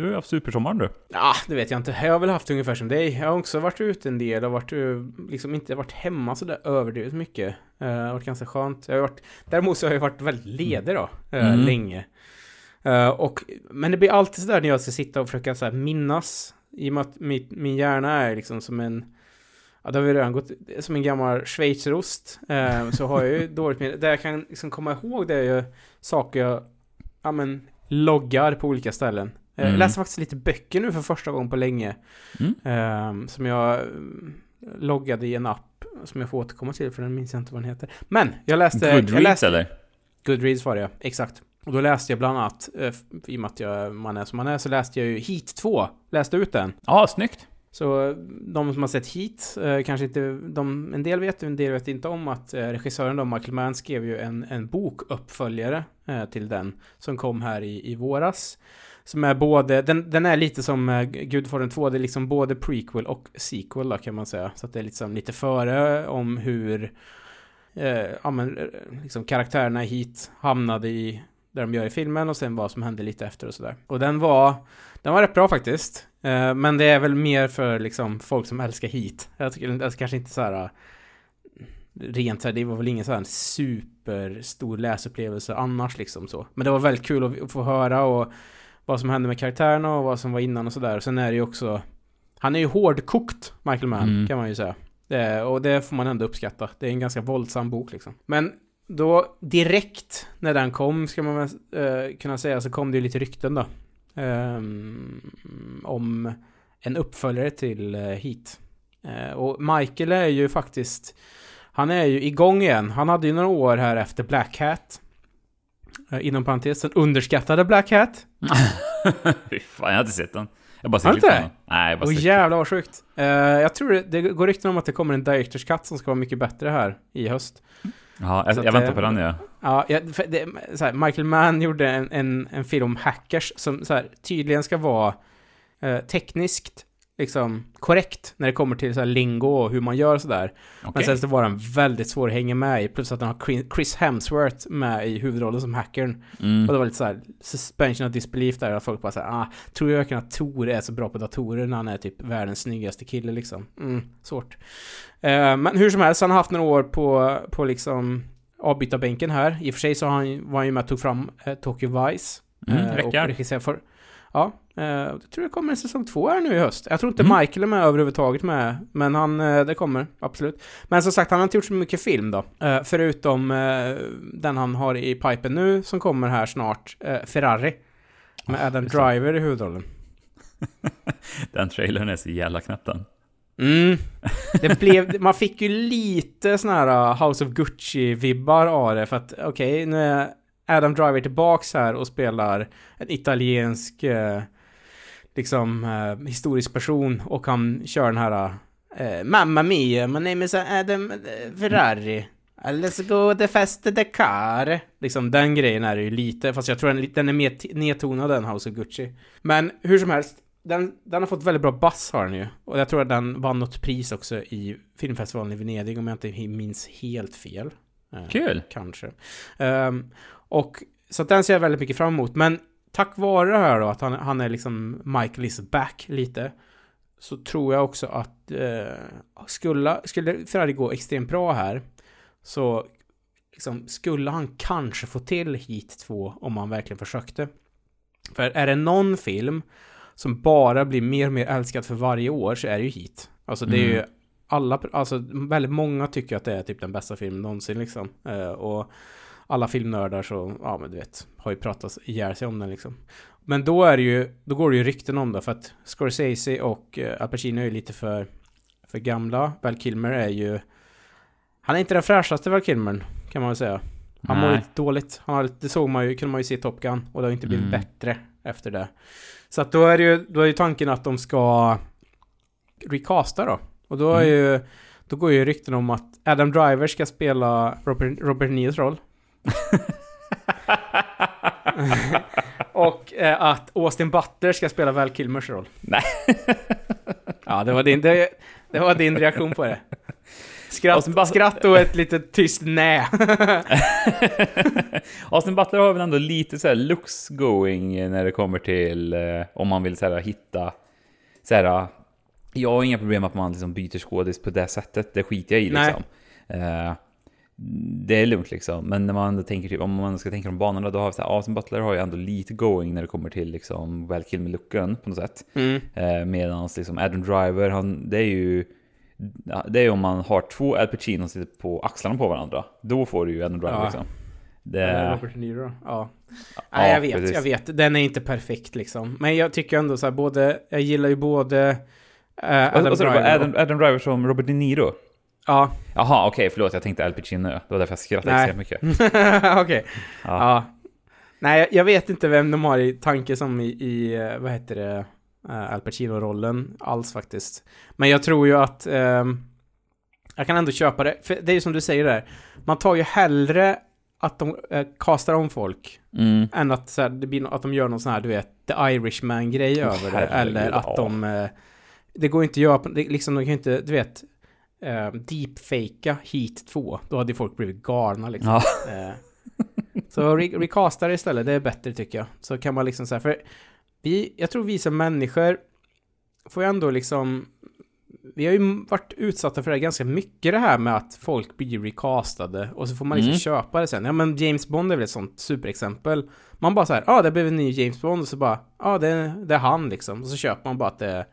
du har haft supersommaren du. Ja, det vet jag inte. Jag har väl haft ungefär som dig. Jag har också varit ute en del och varit, eh, liksom inte varit hemma så där överdrivet mycket. Eh, Det har varit ganska skönt. Jag har varit, däremot så har jag varit väldigt ledig då, eh, Mm. länge. Och, men det blir alltid sådär när jag ska sitta och försöka så minnas. I och med att min, min hjärna är liksom som en, ja det har vi redan gått, som en gammal schweizerost. Så har jag ju dåligt med det jag kan liksom komma ihåg det är ju saker jag, ja men, loggar på olika ställen. Eh, Jag Mm. läser faktiskt lite böcker nu för första gången på länge. Mm. Ehm, som jag mm, loggade i en app som jag får återkomma till för den minns jag inte vad den heter. Men jag läste... jag Goodreads läste, eller? Goodreads var det, exakt. Och då läste jag bland annat, eh, i och med att jag, man är som man är, så läste jag ju Heat 2. Läste ut den. Ja, snyggt. Så eh, de som har sett Heat, eh, kanske inte, de, en del vet, en del vet inte om att eh, regissören då, Michael Mann, skrev ju en, en bokuppföljare eh, till den, som kom här i, i våras. Som är både, den, den är lite som eh, Gudfadern 2, det är liksom både prequel och sequel då kan man säga. Så att det är liksom lite före om hur, eh, ja men, eh, liksom karaktärerna i Heat hamnade i, där de gör i filmen och sen vad som hände lite efter och sådär. Och den var, den var rätt bra faktiskt. Eh, men det är väl mer för liksom folk som älskar Heat. Jag tycker det kanske inte så här eh, rent här, det var väl ingen sån här superstor läsupplevelse annars liksom så. Men det var väldigt kul att få höra och vad som hände med karaktärerna och vad som var innan och sådär. Sen är det ju också, han är ju hårdkokt, Michael Mann, Mm. kan man ju säga. Det, och det får man ändå uppskatta. Det är en ganska våldsam bok liksom. Men då direkt när den kom, ska man väl eh, kunna säga, så kom det ju lite rykten då. Ehm, om en uppföljare till uh, Heat. Eh, och Michael är ju faktiskt, han är ju igång igen. Han hade ju några år här efter Black Hat. Uh, inom parentes, den underskattade Black Hat. Fy fan, jag har inte sett den. Jag bara Har inte? den. Nej, jag bara Åh sett jävlar vad sjukt. Eh, jag tror det, det går rykten om att det kommer en Directors Cut som ska vara mycket bättre här i höst. Ja, jag, jag väntar eh, på den ja. Ja, det, här, Michael Mann gjorde en, en, en film om hackers som så här, tydligen ska vara eh, tekniskt liksom korrekt när det kommer till så här, lingo och hur man gör sådär. Men Okej. sen så var den väldigt svår att hänga med i, plus att den har Chris- Hemsworth med i huvudrollen som hackern. Mm. Och det var lite så här suspension of disbelief där, att folk bara såhär, ah, tror jag verkligen att Tor är så bra på datorer när han är typ världens snyggaste kille liksom? Mm, svårt. Eh, men hur som helst, han har haft några år på, på liksom avbytarbänken här. I och för sig så har han, var han ju med och tog fram eh, Tokyo Vice. Mm, eh, och regisserade för, Ja, eh, jag tror det kommer en säsong två här nu i höst. Jag tror inte Mm. Michael är med överhuvudtaget med, men han, eh, det kommer, absolut. Men som sagt, han har inte gjort så mycket film då. Eh, förutom den han har i pipen nu, som kommer här snart, Ferrari. Med Adam just det. Driver i huvudrollen. Den trailern är så jävla knäpp den. Mm. Det blev, man fick ju lite sån här House of Gucci-vibbar av det, för att okej, nu är Adam Driver tillbaks här och spelar en italiensk, eh, liksom, eh, historisk person och han kör den här eh, Mamma mia, my name is Adam Ferrari. Let's go the fast the car. Liksom den grejen är det ju lite, fast jag tror den, den är mer nedtonad än House of Gucci. Men hur som helst, den, den har fått väldigt bra bass har den ju. Och jag tror att den vann något pris också i filmfestivalen i Venedig om jag inte minns helt fel. Eh, Kul! Kanske. Ehm, och så att den ser jag väldigt mycket fram emot. Men tack vare det här då, att han, han är liksom Michael is back lite. Så tror jag också att eh, skulle, skulle Ferrari gå extremt bra här så liksom, skulle han kanske få till Heat 2 om han verkligen försökte. För är det någon film som bara blir mer och mer älskad för varje år så är det ju Heat. Alltså det är ju Mm. Alla, alltså väldigt många tycker att det är typ den bästa filmen någonsin liksom. Eh, och alla filmnördar så, ja men du vet, har ju pratat ihjäl sig om den liksom. Men då är det ju, då går det ju rykten om det för att Scorsese och uh, Al Pacino är ju lite för, för gamla. Val Kilmer är ju, han är inte den fräschaste Val Kilmer, kan man väl säga. Han mår Nej. lite dåligt. Han har, det såg man ju, kunde man ju se i Top Gun och det har inte blivit Mm. bättre efter det. Så att då är det ju, då är ju tanken att de ska recasta då. Och då Mm. ju, då går ju rykten om att Adam Driver ska spela Robert, Robert Neos roll. och eh, att Austin Butler ska spela Val Kilmers roll. Nej. ja, det var din, det, det var din reaktion på det. Skratt, skratt och ett litet tyst nej. Austin Butler har väl ändå lite så här looks going när det kommer till eh, om man vill så här, hitta så här, jag har inga problem med att man liksom byter skådis på det sättet, det skiter jag i liksom. Eh, det är lugnt liksom, men när man tänker typ, om man ska tänka de banorna, då har vi så här, Austin Butler har ju ändå lite going när det kommer till liksom Val Kilmer-looken på något sätt. Mm. Eh, Medan liksom Adam Driver, han, det är ju det är om man har två Al Pacino som sitter på axlarna på varandra. Då får du ju Adam Driver Ja. liksom. Det, Eller Robert De Niro. Ja. Ja, Nej, jag vet, precis. jag vet. Den är inte perfekt liksom. Men jag tycker ändå så här, både, jag gillar ju både Adam, Adam och så Driver och- Adam, Adam Driver som Robert De Niro. Ja, Jaha, okej, förlåt, jag tänkte Al Pacino. Det var därför jag skrattade Nej. extremt mycket. okej. Ja. Ja. Nej, jag- vet inte vem de har i tanke som i, i eh, vad heter det, uh, Al Pacino-rollen alls faktiskt. Men jag tror ju att, ehm, jag kan ändå köpa det. För det är ju som du säger där, man tar ju hellre att de uh, castar om folk Mm. än att, så här, det blir, att de gör någon sån här, du vet, The Irishman-grej Åh, över det. Eller att ja. de... eh, det går inte att göra, det, liksom, de kan ju inte, du vet, uh, deepfakea Heat 2. Då hade folk blivit galna liksom. Ja. Eh, så re recasta det istället, det är bättre tycker jag. Så kan man liksom säga, för vi, jag tror vi som människor får ju ändå liksom vi har ju varit utsatta för det ganska mycket det här med att folk blir recastade och så får man liksom Mm. köpa det sen. Ja men James Bond är väl ett sånt superexempel. Man bara så här, ja ah, det blev en ny James Bond och så bara, ja ah, det, det är han liksom. Och så köper man bara att det är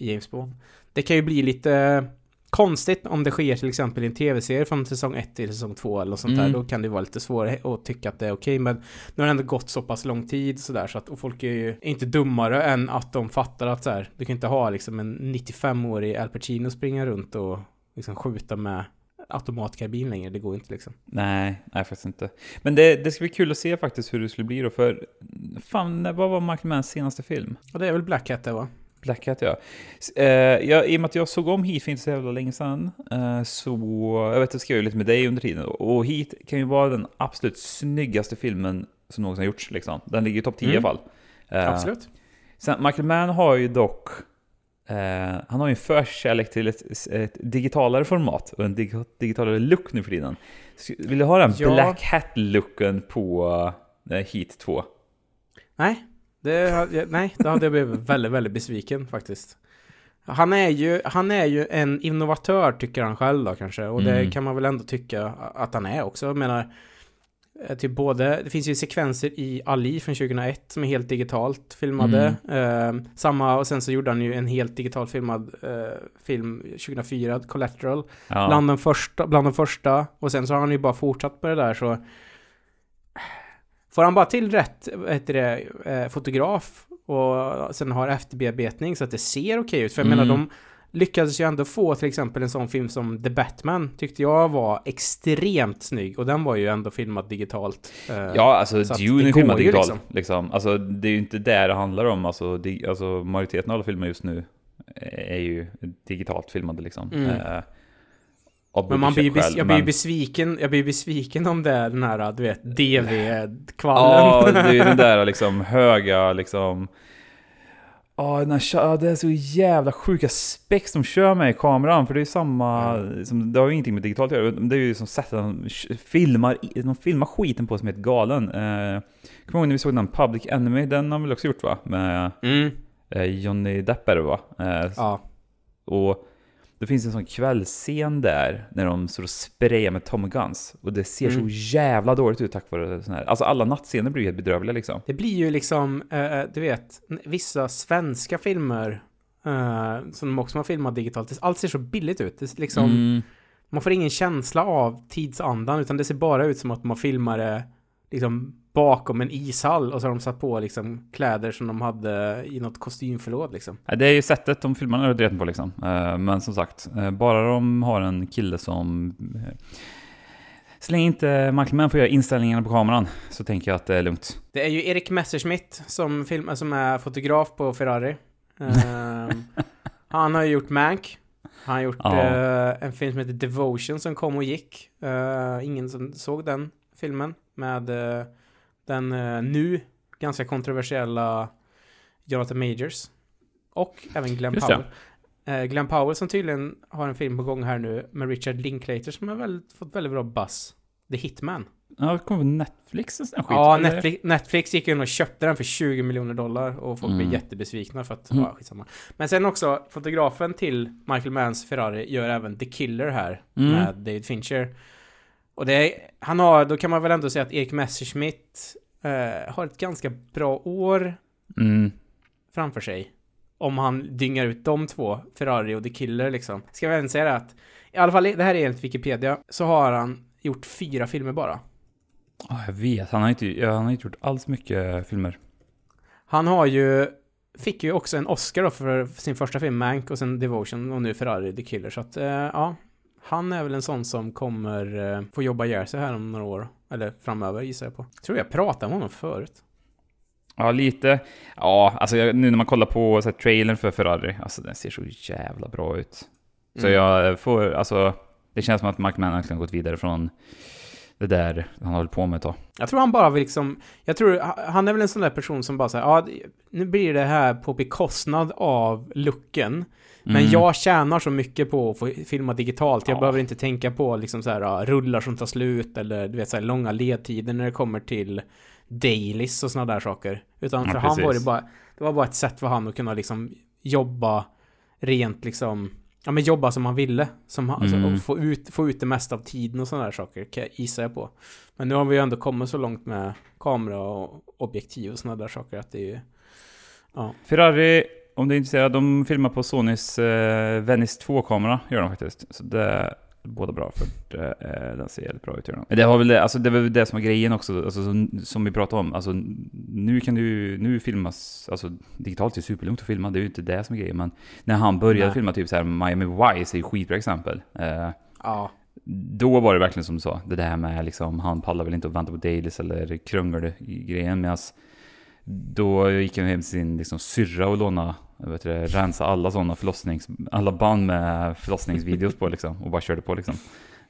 James Bond. Det kan ju bli lite konstigt om det sker till exempel i en tv-serie från säsong 1 till säsong 2 eller något sånt Mm. där. Då kan det vara lite svårare att tycka att det är okej. Men nu har det ändå gått så pass lång tid sådär så att och folk är ju inte dummare än att de fattar att så här, du kan inte ha liksom en 95-årig Al Pacino springa runt och liksom skjuta med automatkarbin längre. Det går inte liksom. Nej, nej faktiskt inte. Men det, det ska bli kul att se faktiskt hur det skulle bli då, för fan, vad var Michael Manns senaste film? Och det är väl Black Hat det va? Black Hat, ja. Eh, jag. I och med att jag såg om Heat för inte så jävla länge sedan, eh, så jag vet jag skrev lite med dig under tiden, och Heat kan ju vara den absolut snyggaste filmen som någonsin har gjorts. Liksom. Den ligger i topp 10 i Mm. alla fall. Eh, Absolut. Sen, Michael Mann har ju dock han har ju en förkärlek till ett, ett digitalare format och en dig, digitalare look nu för tiden. Vill du ha den Ja. Black Hat-looken på Heat 2? Nej, det, nej, då hade jag blivit väldigt, väldigt besviken faktiskt. Han är, ju, han är ju en innovatör tycker han själv då kanske. Och det Mm. kan man väl ändå tycka att han är också. Jag menar, eh, typ både, det finns ju sekvenser i Ali från 2001 som är helt digitalt filmade. Eh, samma, och sen så gjorde han ju en helt digitalt filmad eh, film 2004, Collateral. Ja. Bland, den första, bland de första. Och sen så har han ju bara fortsatt med det där så... Får han bara till rätt heter det, eh, fotograf och sen har efterbearbetning så att det ser okej ut. För jag Mm. menar de lyckades ju ändå få till exempel en sån film som The Batman tyckte jag var extremt snygg. Och den var ju ändå filmad digitalt. eh, Ja, alltså Dune är filmad digitalt. liksom. Liksom. Alltså, det är ju inte där det handlar om. Alltså, di, alltså, majoriteten av alla filmer just nu är ju digitalt filmade. Liksom. Mm. Eh, Men man blir budgetskäl, jag blir men- besviken, jag blir besviken om det är den här, du vet, DV-kvallen. Ja, det är den där liksom höga liksom... Ja, kö- det är så jävla sjuka spex de kör med i kameran, för det är ju samma... Som, det har ju ingenting med digitalt att göra, det är ju som sättet de filmar, de filmar skiten på som helt galen. Eh, Kommer ihåg när vi såg den Public Enemy? Den har vi väl också gjort va? Med Mm, eh, Johnny Depp är det va? Eh, ja. och det finns en sån kvällsscen där när de står och sprayar med Tommy Guns. Och det ser Mm. så jävla dåligt ut tack vare sån här. Alltså alla nattscener blir ju helt bedrövliga liksom. Det blir ju liksom, eh, du vet, vissa svenska filmer eh, som de också har filmat digitalt. Allt ser så billigt ut. Det liksom, Mm. Man får ingen känsla av tidsandan, utan det ser bara ut som att man filmar det liksom bakom en ishall och så har de satt på liksom kläder som de hade i något kostymförråd liksom. Det är ju sättet de filmar är redan på liksom. Eh, Men som sagt, eh, bara de har en kille som... eh, Så länge inte Michael Mann får göra inställningarna på kameran så tänker jag att det är lugnt. Det är ju Erik Messerschmidt som, film, som är fotograf på Ferrari. Ehm, han har ju gjort Mank. Han har gjort Ja. en film som heter Devotion som kom och gick. Ingen som såg den filmen. Med eh, den eh, nu ganska kontroversiella Jonathan Majors. Och även Glenn Just. Powell. Eh, Glenn Powell som tydligen har en film på gång här nu med Richard Linklater som har väl, fått väldigt bra buzz. The Hitman. Ja, det kommer på Netflix och sån skit. Ja? Netflix, Netflix gick in och köpte den för 20 miljoner dollar och folk Mm. blev jättebesvikna för att, Mm. ja, skitsamma. Men sen också, fotografen till Michael Manns Ferrari gör även The Killer här Mm. med David Fincher. Och det är, han har, då kan man väl ändå säga att Erik Messerschmidt eh, har ett ganska bra år Mm. framför sig. Om han dyngar ut de två, Ferrari och The Killer liksom. Ska vi även säga det att, i alla fall, det här är enligt Wikipedia, så har han gjort fyra filmer bara. Ja, jag vet. Han har inte, han har inte gjort alls mycket filmer. Han har ju Fick ju också en Oscar då för sin första film Mank och sen Devotion och nu Ferrari The Killer så att eh, ja Han är väl en sån som kommer eh, få jobba ihjäl sig här om några år Eller framöver gissar jag på Tror jag pratade med honom förut Ja, lite. Ja, alltså jag, nu när man kollar på så här, trailern för Ferrari, alltså den ser så jävla bra ut. Så Mm. jag får, alltså, det känns som att Mark Mann har gått vidare från det där han håller på med ett tag. Jag tror han bara vill liksom Jag tror ha- han är väl en sån där person som bara säger ja nu blir det här på bekostnad av looken Men Mm. jag tjänar så mycket på att få filma digitalt. Jag Ja. behöver inte tänka på liksom så här, ja, rullar som tar slut eller du vet så här, långa ledtider när det kommer till dailies och sådana där saker. Utan Ja, för han var det bara, det var bara ett sätt för han att kunna liksom jobba rent liksom ja, men jobba som han ville. Som, han- Mm. alltså, och få, ut, få ut det mesta av tiden och sådana där saker, kan jag- gissar jag på. Men nu har vi ju ändå kommit så långt med kamera och objektiv och sådana där saker att det är ju... Ja. Ferrari, om du är intresserad, de filmar på Sonys eh, Venice 2-kamera, gör de faktiskt. Så det är båda bra, för det, eh, den ser jävligt bra ut. Gör de. Men Det, har väl, det- alltså, det var väl det som var grejen också, alltså, som, som vi pratade om. Alltså, nu kan du nu filmas, alltså digitalt är det superlugnt att filma, det är ju inte det som är grejen. Men när han började Nej. filma typ så här Miami Vice är ju skitbra exempel. Eh, Ja. då var det verkligen som du sa, det där med liksom, han pallar väl inte att vänta på dailies eller krånglade i grejen. Medan då gick han hem till sin liksom, syrra och lånade, vet det, rensa alla sådana förlossnings, alla band med förlossningsvideos på liksom, och bara körde på liksom.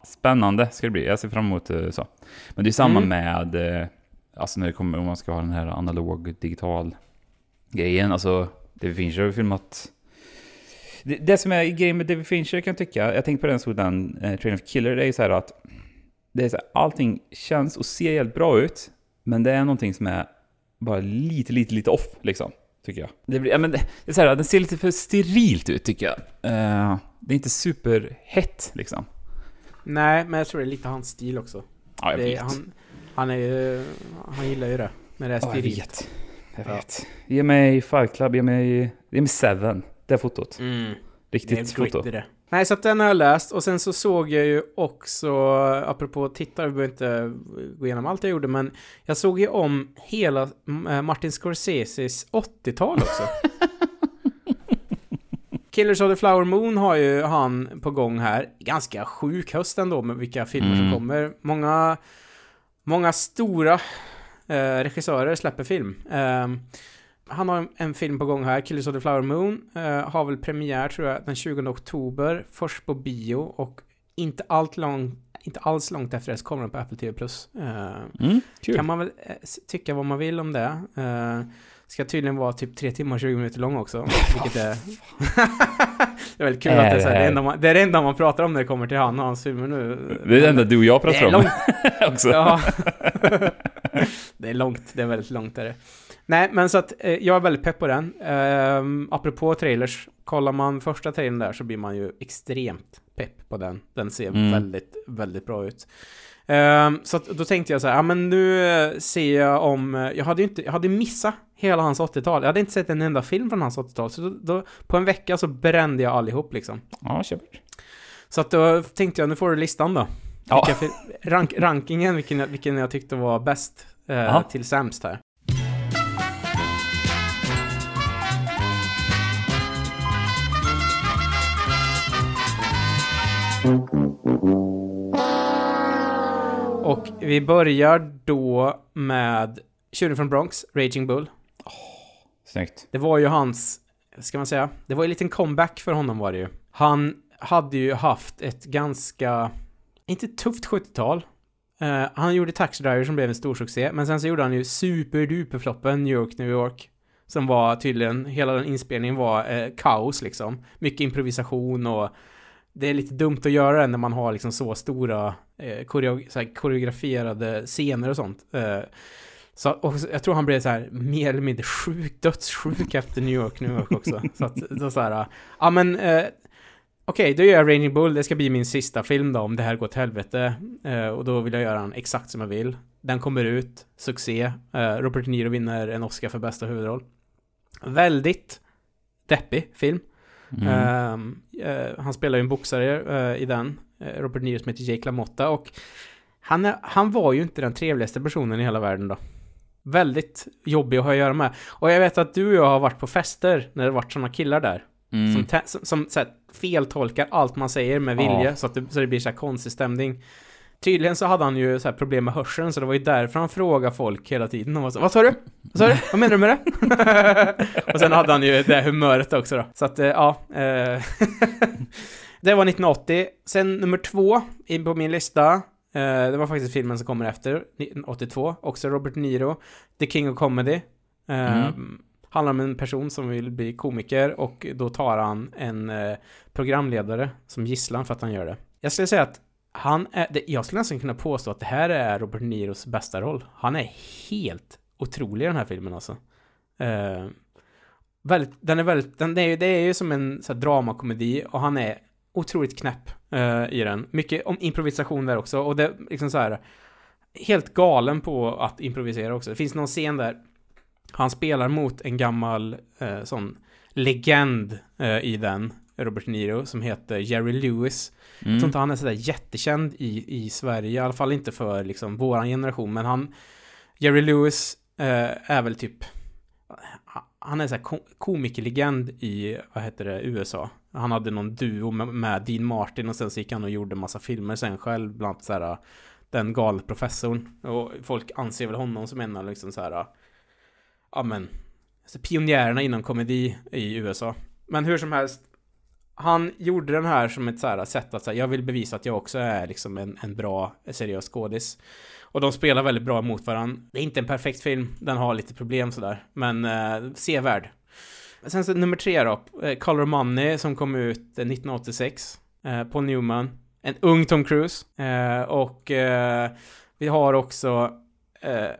Spännande ska det bli, jag ser fram emot eh, så. Men det är samma Mm. med, eh, alltså när det kommer, om man ska ha den här analog digital grejen, alltså David Fincher har ju filmat det, det som är grejen med David Fincher kan jag tycka, jag tänkte på den såg den eh, Train of Killer, det är ju så här att det är så här, allting känns och ser jävligt bra ut, men det är någonting som är bara lite, lite, lite off liksom, tycker jag. Det, blir, ja, men det, det är så här, den ser lite för sterilt ut tycker jag. Eh, det är inte superhett liksom. Nej, men jag tror det är lite hans stil också. Ja, jag det, vet. han, han är ju... Han gillar ju det. När det är Ja, jag sterilt. vet. Jag Ja. vet. Ge mig Fight Club, ge mig, ge mig Seven. Det fotot. Mm. Det är Riktigt foto. det. Nej, så att den har jag läst och sen så såg jag ju också, apropå tittare, vi behöver inte gå igenom allt jag gjorde, men jag såg ju om hela eh, Martin Scorseses 80-tal också. Killers of the Flower Moon har ju han på gång här. Ganska sjuk höst ändå med vilka filmer som Mm. kommer. Många, många stora eh, regissörer släpper film. Ehm, han har en, film på gång här, Killers of the Flower Moon. eh, har väl premiär tror jag den 20 oktober. Först på bio och inte, allt lång, inte alls långt efter det så kommer den på Apple TV+. Plus. Eh, Mm, kan man väl s- tycka vad man vill om det. Ska tydligen vara typ 3 timmar och 20 minuter lång också. Vilket är... det är väldigt kul Är att det är, så här, det enda man, det är det enda man pratar om när det kommer till han och hans filmer nu. Det är det enda du och jag pratar om också. Det är långt, det är väldigt långt är det. Nej, men så att eh, jag är väldigt pepp på den. Um, apropå trailers, kollar man första trailern där så blir man ju extremt pepp på den. Den ser Mm. väldigt, väldigt bra ut. Ehm, så att, då tänkte jag så här, ja men nu eh, ser jag om, eh, jag hade ju inte, jag hade missat hela hans 80-tal. Jag hade inte sett en enda film från hans 80-tal. Så då, då, på en vecka så brände jag allihop liksom. Ja, kör bort. Så att då tänkte jag, nu får du listan då. Ja. Vilka rank, rankingen, vilken, jag- vilken jag tyckte var bäst eh, till sämst här. Och vi börjar då med Tjuren från Bronx, Raging Bull. Snyggt. Det var ju hans, ska man säga, det var ju en liten comeback för honom var det ju. Han hade ju haft ett ganska, inte tufft 70-tal. Uh, eh, han gjorde Taxi Driver som blev en stor succé, men sen så gjorde han ju superduperfloppen New York, New York. Som var tydligen, hela den inspelningen var uh, kaos liksom. Mycket improvisation och det är lite dumt att göra det när man har liksom så stora uh, koreo så här, koreograferade scener och sånt. Så, och så- jag tror han blev så här mer eller mindre sjuk, dödssjuk efter New York, New York också. så att, då så här, ja men, okej, då gör jag Raining Bull, det ska bli min sista film då, om det här går till helvete. Eh, och då vill jag göra den exakt som jag vill. Den kommer ut, succé. Eh, Robert De Niro vinner en Oscar för bästa huvudroll. Väldigt deppig film. Mm. Eh, han spelar ju en boxare i den, Robert De Niro som heter Jake LaMotta och han, är, han var ju inte den trevligaste personen i hela världen då. Väldigt jobbig att ha att göra med. Och jag vet att du och jag har varit på fester när det varit sådana killar där. Mm. Som, te- som, som så här, feltolkar allt man säger med vilja Ja. så att det, så det blir så här konstig stämning. Tydligen så hade han ju så här problem med hörseln så det var ju därför han frågade folk hela tiden. Och var så, Vad sa du? Vad sa du? Vad menar du med det? och sen hade han ju det humöret också då. Så att, eh, ja. Eh, det var 1980. Sen nummer två in på min lista. Eh, det var faktiskt filmen som kommer efter, 1982. Också Robert Niro. The King of Comedy. Eh, Mm. Handlar om en person som vill bli komiker och då tar han en eh, programledare som gisslan för att han gör det. Jag skulle säga att han är, det, jag skulle nästan kunna påstå att det här är Robert Niros bästa roll. Han är helt otrolig i den här filmen alltså. Eh, väldigt, den är väldigt, den är, ju- det är ju som en så här, dramakomedi och han är otroligt knäpp eh, i den. Mycket om improvisation där också och det är liksom så här helt galen på att improvisera också. Det finns någon scen där han spelar mot en gammal eh, sån legend eh, i den, Robert Niro, som heter Jerry Lewis. Jag tror Mm. inte han är sådär jättekänd i, i Sverige, i alla fall inte för liksom våran generation, men han Jerry Lewis eh, är väl typ han är så här ko- komikerlegend i, vad heter det, USA. Han hade någon duo med, med Dean Martin och sen så gick han och gjorde massa filmer sen själv, bland annat så här Den galne professorn. Och folk anser väl honom som en av liksom så här ja men, alltså pionjärerna inom komedi i USA. Men hur som helst, han gjorde den här som ett så här sätt att säga, jag vill bevisa att jag också är liksom en, en bra, seriös skådis. Och de spelar väldigt bra mot varandra. Det är inte en perfekt film, den har lite problem sådär, men eh, sevärd. Sen så nummer tre då, eh, Color Money som kom ut eh, 1986. Eh, Paul Newman, en ung Tom Cruise. Eh, och eh, vi har också eh,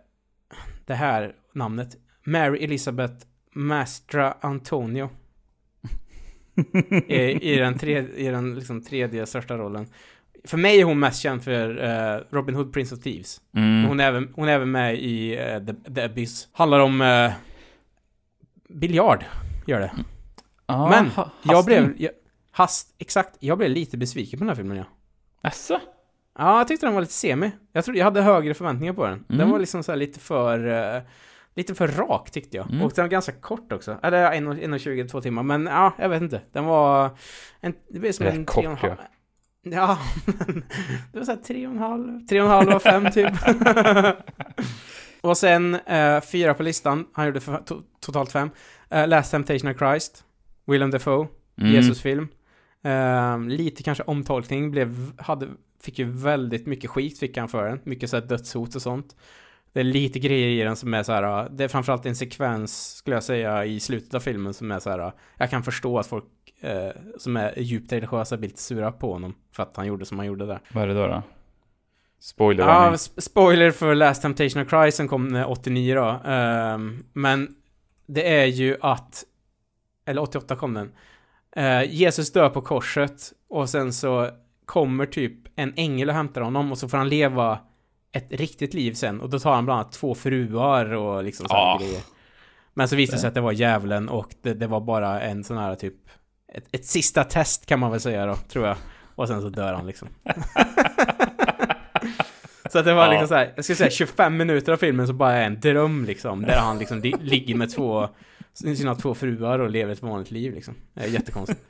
det här namnet, Mary Elizabeth Mastra Antonio. I, i den, tre, i den liksom tredje största rollen. För mig är hon mest känd för eh, Robin Hood, Prince of Thieves. Mm. Hon, är även, hon är även med i eh, The, The Abyss. Handlar om uh, biljard, gör det. Ja, Men ha- Jag blev, jag, hast, exakt, jag blev lite besviken på den här filmen ja. Asså? Ja, jag tyckte den var lite semi. Jag trodde, jag hade högre förväntningar på den. Den Mm. var liksom så här lite för, eh, lite för rak tyckte jag. Mm. Och den var ganska kort också. Eller en och- en och 20, två timmar. Men ja, jag vet inte. Den var, en, det blev som Rätt en kort, och halv. Ja, men det var såhär tre och en halv, tre och en halv av fem typ. och sen eh, fyra på listan, han gjorde to, totalt fem. Eh, Last Temptation of Christ, Willem Dafoe, Mm. Jesusfilm. Eh, lite kanske omtolkning, blev, hade, fick ju väldigt mycket skit fick han för den. Mycket såhär dödshot och sånt. Det är lite grejer i den som är så här. det är framförallt en sekvens, skulle jag säga, i slutet av filmen som är så här. jag kan förstå att folk eh, som är djupt religiösa blir lite sura på honom för att han gjorde som han gjorde där. Vad är det då? då? Spoiler Ja, sp- spoiler för Last Temptation of Christ som kom eh, 89 då. Ehm, men det är ju att, eller 88 kom den. Eh, Jesus dör på korset och sen så kommer typ en ängel och hämtar honom och så får han leva ett riktigt liv sen och då tar han bland annat två fruar och liksom sådana Ah. grejer. Men så visade det sig att det var djävulen och det, det var bara en sån här typ ett, ett sista test kan man väl säga då, tror jag. Och sen så dör han liksom. så att det var Ja. liksom så här, jag skulle säga 25 minuter av filmen så bara är en dröm liksom. Där han liksom li- ligger med två, sina två fruar och lever ett vanligt liv liksom. Det är jättekonstigt.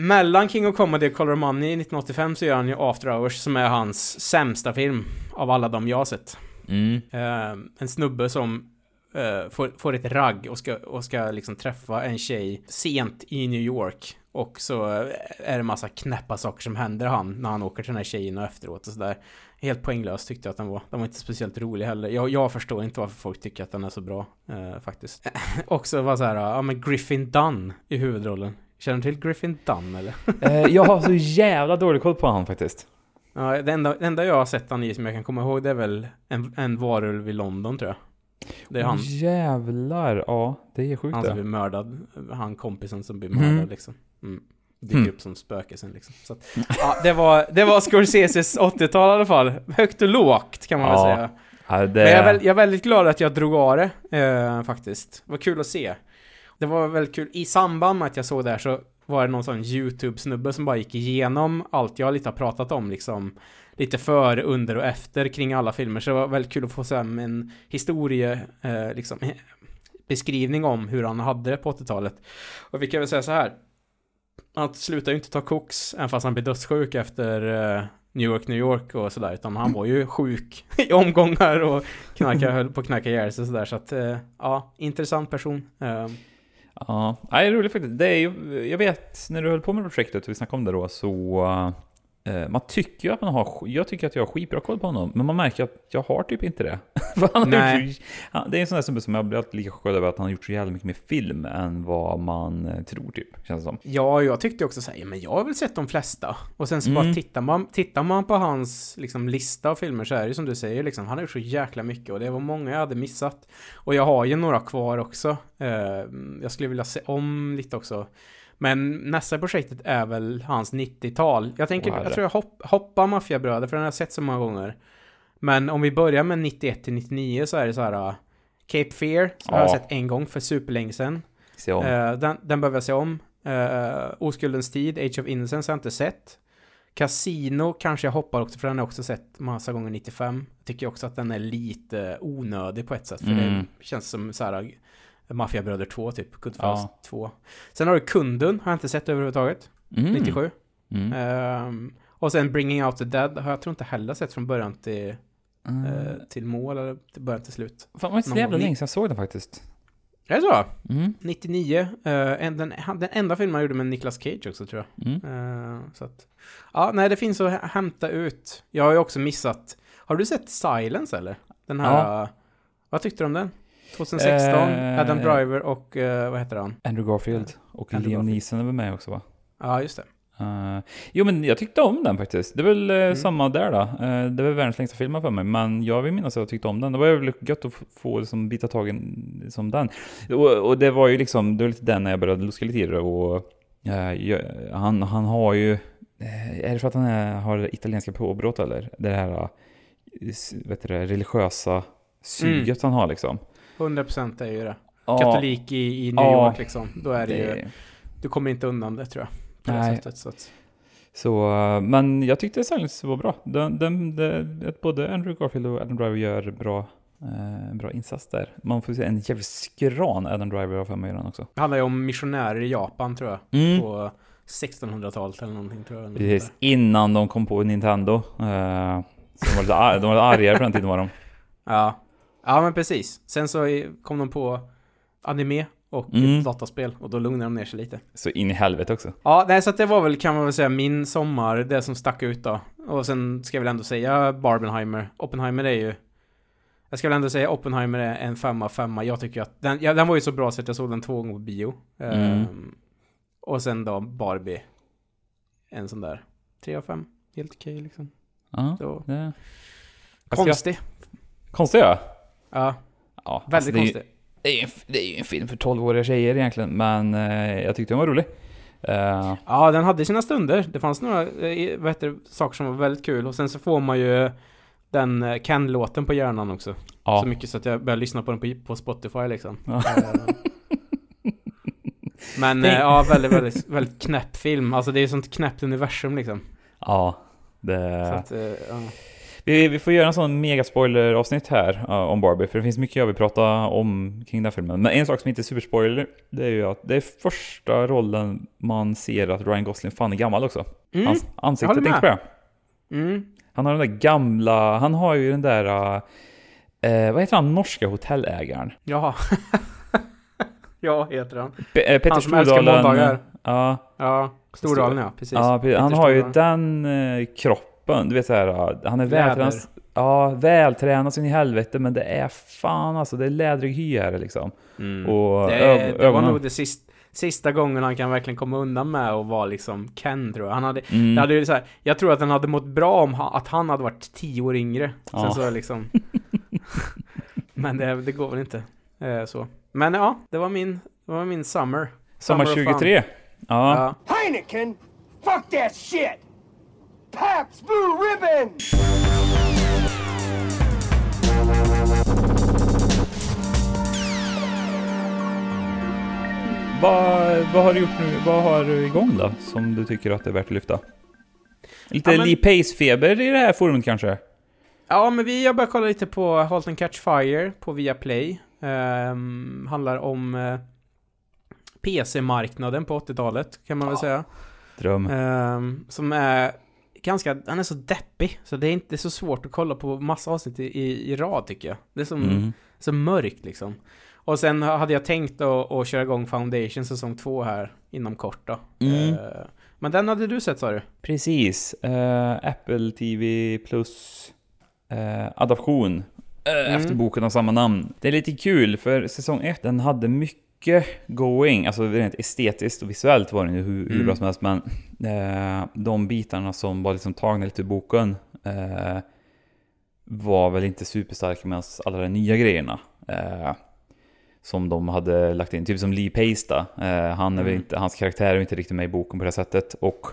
Mellan King of Comedy och Color Money 1985 så gör han ju After Hours som är hans sämsta film av alla de jag har sett. Mm. Eh, en snubbe som eh, får, får ett ragg och ska, och ska liksom träffa en tjej sent i New York. Och så eh, är det massa knäppa saker som händer han när han åker till den här tjejen och efteråt och sådär. Helt poänglös tyckte jag att den var. Den var inte speciellt rolig heller. Jag, jag förstår inte varför folk tycker att den är så bra, eh, faktiskt. Också var så här, ja men Griffin Dunn i huvudrollen. Känner du till Griffin Dunn eller? Eh, jag har så jävla dålig koll på han faktiskt. Ja, det enda, det enda jag har sett han i som jag kan komma ihåg det är väl en, en varulv i London tror jag. Det är han. Åh, jävlar, ja. Det är sjukt Han som blir mördad, han kompisen som blir Mm. mördad liksom. Mm. Dyker Mm. upp som spöke sen liksom. Så att, ja, det var, det var Scorseses 80-tal i alla fall. Högt och lågt kan man Ja, väl säga. Ja, det... Men jag är, jag är väldigt glad att jag drog av det, eh, faktiskt. Det var kul att se. Det var väldigt kul. I samband med att jag såg det här så var det någon sån YouTube-snubbe som bara gick igenom allt jag lite har pratat om liksom. Lite före, under och efter kring alla filmer. Så det var väldigt kul att få se en historie, eh, liksom, beskrivning om hur han hade det på 80-talet. Och vi kan väl säga så här. Han slutar ju inte ta koks, även fast han blir dödssjuk efter eh, New York, New York och sådär. Utan han var ju sjuk i omgångar och knarka, höll på att knarka ihjäl sig sådär. Så att, eh, ja, intressant person. Eh, Ja, Nej, det är roligt faktiskt. Det är ju, jag vet, när du höll på med projektet, vi snackade om det då, så eh, Man tycker ju att man har, jag tycker att jag har skitbra koll på honom, men man märker att jag har typ inte det. Han har Nej. han, det är en sån där snubbe som jag blir alltid lika chockad över att han har gjort så jävla mycket mer film än vad man eh, tror typ, känns det som. Ja, jag tyckte också såhär, men jag har väl sett de flesta. Och sen så Mm. bara tittar man, tittar man på hans liksom, lista av filmer så är det ju som du säger, liksom, han har gjort så jäkla mycket och det var många jag hade missat. Och jag har ju några kvar också. Eh, jag skulle vilja se om lite också. Men nästa projektet är väl hans 90-tal. Jag tänker, jag tror jag hopp, hoppar Maffiabröder för den har jag sett så många gånger. Men om vi börjar med 91 till 99 så är det så här uh, Cape Fear, som jag har Ja. sett en gång för superlänge sedan. Se om. Eh, den, den behöver jag se om. Uh, Oskuldens tid, Age of Innocence har jag inte sett. Casino kanske jag hoppar också, för den har jag också sett massa gånger 95. Tycker också att den är lite onödig på ett sätt, för Mm. det känns som så här Maffiabröder 2 typ, Goodfellas Ja. 2. Sen har du Kunden, har jag inte sett överhuvudtaget, Mm. 97. Mm. Ehm, och sen Bringing Out the Dead har jag tror inte heller sett från början till, Mm. eh, till mål, eller till början till slut. Fan, var inte så jävla länge sedan jag såg den faktiskt. Är det så? Mm. 99. eh, en, den, han- den enda filmen jag gjorde med Nicolas Cage också tror jag. Mm. Eh, så att, ja, nej, det finns att hä- hämta ut. Jag har ju också missat. Har du sett Silence eller? Den här, Ja. eh, vad tyckte du om den? 2016, Eh, Adam Driver och, eh, vad heter han? Andrew Garfield och Andrew Liam. Neeson är väl med också va? Ja, just det. Uh, jo men jag tyckte om den faktiskt. Det är väl eh, Mm. samma där då. Eh, det var världens längsta film för mig, men jag vill minnas att jag tyckte om den. Det var ju gött att få liksom, bita tag i som den. Och, och det var ju liksom, det var lite den när jag började luska lite i det och eh, jag, han, han har ju, eh, är det för att han är, har italienska påbrott eller? Det här, eh, vet du religiösa suget han har liksom. 100% är ju det. Ja, Katolik i, i New Ja. York liksom. Då är det, ju, det, du kommer inte undan det tror jag. På det Nej. sättet, så att, Så, men jag tyckte Silence var bra. Den, den, den, att både Andrew Garfield och Adam Driver gör bra, eh, bra insats där. Man får se en jävligt skran Adam Driver har för mig också. det handlar ju om missionärer i Japan tror jag. Mm. På 1600-talet eller någonting tror jag. Precis, innan de kom på Nintendo. Eh, så de, var lite, ar- de var lite argare på den tiden var de. Ja. Ja, men precis. Sen så kom de på anime och Mm. dataspel och då lugnade de ner sig lite. Så in i helvete också. Ja, nej, så att det var väl, kan man väl säga, min sommar, det som stack ut då. Och sen ska jag väl ändå säga Barbenheimer. Oppenheimer är ju... Jag ska väl ändå säga Oppenheimer är en femma, femma. Jag tycker att den, ja, den var ju så bra så att jag såg den två gånger på bio. Mm. Ehm, och sen då Barbie. En sån där. Tre av fem. Helt okej liksom. Ja, Så. det... Konstig. Konstigt ja. Ja, ja väldigt alltså, det, är ju, konstig. det, är ju, en- det är ju en film för 12-åriga tjejer egentligen, men eh, jag tyckte den var rolig. Eh, Ja, den hade sina stunder. Det fanns några eh, vad heter saker som var väldigt kul. Och sen så får man ju den eh, Ken-låten på hjärnan också. ja. Så mycket så att jag började lyssna på den på, på Spotify liksom. Ja. Men eh, ja, väldigt, väldigt, väldigt knäpp film. Alltså det är sånt knäppt universum liksom. ja. Det... Så att, eh, ja. Vi, får göra en sån megaspoiler-avsnitt här om Barbie, för det finns mycket jag vill prata om kring den filmen. Men en sak som inte är superspoiler, det är ju att det är första rollen man ser att Ryan Gosling fan är gammal också. Mm, Hans ansikte, håller tänk på det. mm. Han har den där gamla, han har ju den där, eh, vad heter han, norska hotellägaren? Jaha. ja, heter han. Pe- eh, Petter Han som älskar måndagar. Ja, Ja, Stordalen ja, precis. ja, han Peter har ju Stordalen. den eh, kroppen, du vet såhär, uh, han är vältränad. Ja, vältränad så in i helvete, men det är fan alltså, det är lädrig hy här liksom. Mm. Och Det, ö- det var nog det sista, sista gången han kan verkligen komma undan med att vara liksom Ken tror jag. Han hade, Mm. det hade ju så här, jag tror att han hade mått bra om ha, att han hade varit tio år yngre. Sen Ja. så liksom... Men det, det går väl inte eh, så. Men ja, det var min, det var min summer. Sommar Summer fun. 23. Ja. Ja. Heineken! Fuck that shit! Pabst Blue Ribbon! Vad, vad har du gjort nu? Vad har du igång då? Som du tycker att det är värt att lyfta? Lite Ja, men- Lee Pace-feber i det här forumet kanske? Ja, men vi har börjat kolla lite på Halt and Catch Fire på Viaplay. Um, handlar om eh, PC-marknaden på 80-talet, kan man väl säga. Dröm. Ehm, som är ganska, han är så deppig. Så det är inte så svårt att kolla på massa avsnitt i, i, i rad tycker jag. Det är som, Mm. så mörkt liksom. Och sen hade jag tänkt att, att köra igång Foundation säsong två här inom kort då. Mm. Eh, Men den hade du sett sa du? Precis. eh, Apple TV plus eh, adaption Mm. efter boken av samma namn. Det är lite kul för säsong 1, den hade mycket going, alltså rent estetiskt och visuellt var den ju hur, hur Mm. bra som helst, men eh, de bitarna som var liksom tagna lite ur boken eh, var väl inte superstarka med alla de nya grejerna. Eh, som de hade lagt in, typ som Lee Pace. Eh, han är Mm. inte, hans karaktär är inte riktigt med i boken på det sättet. Och,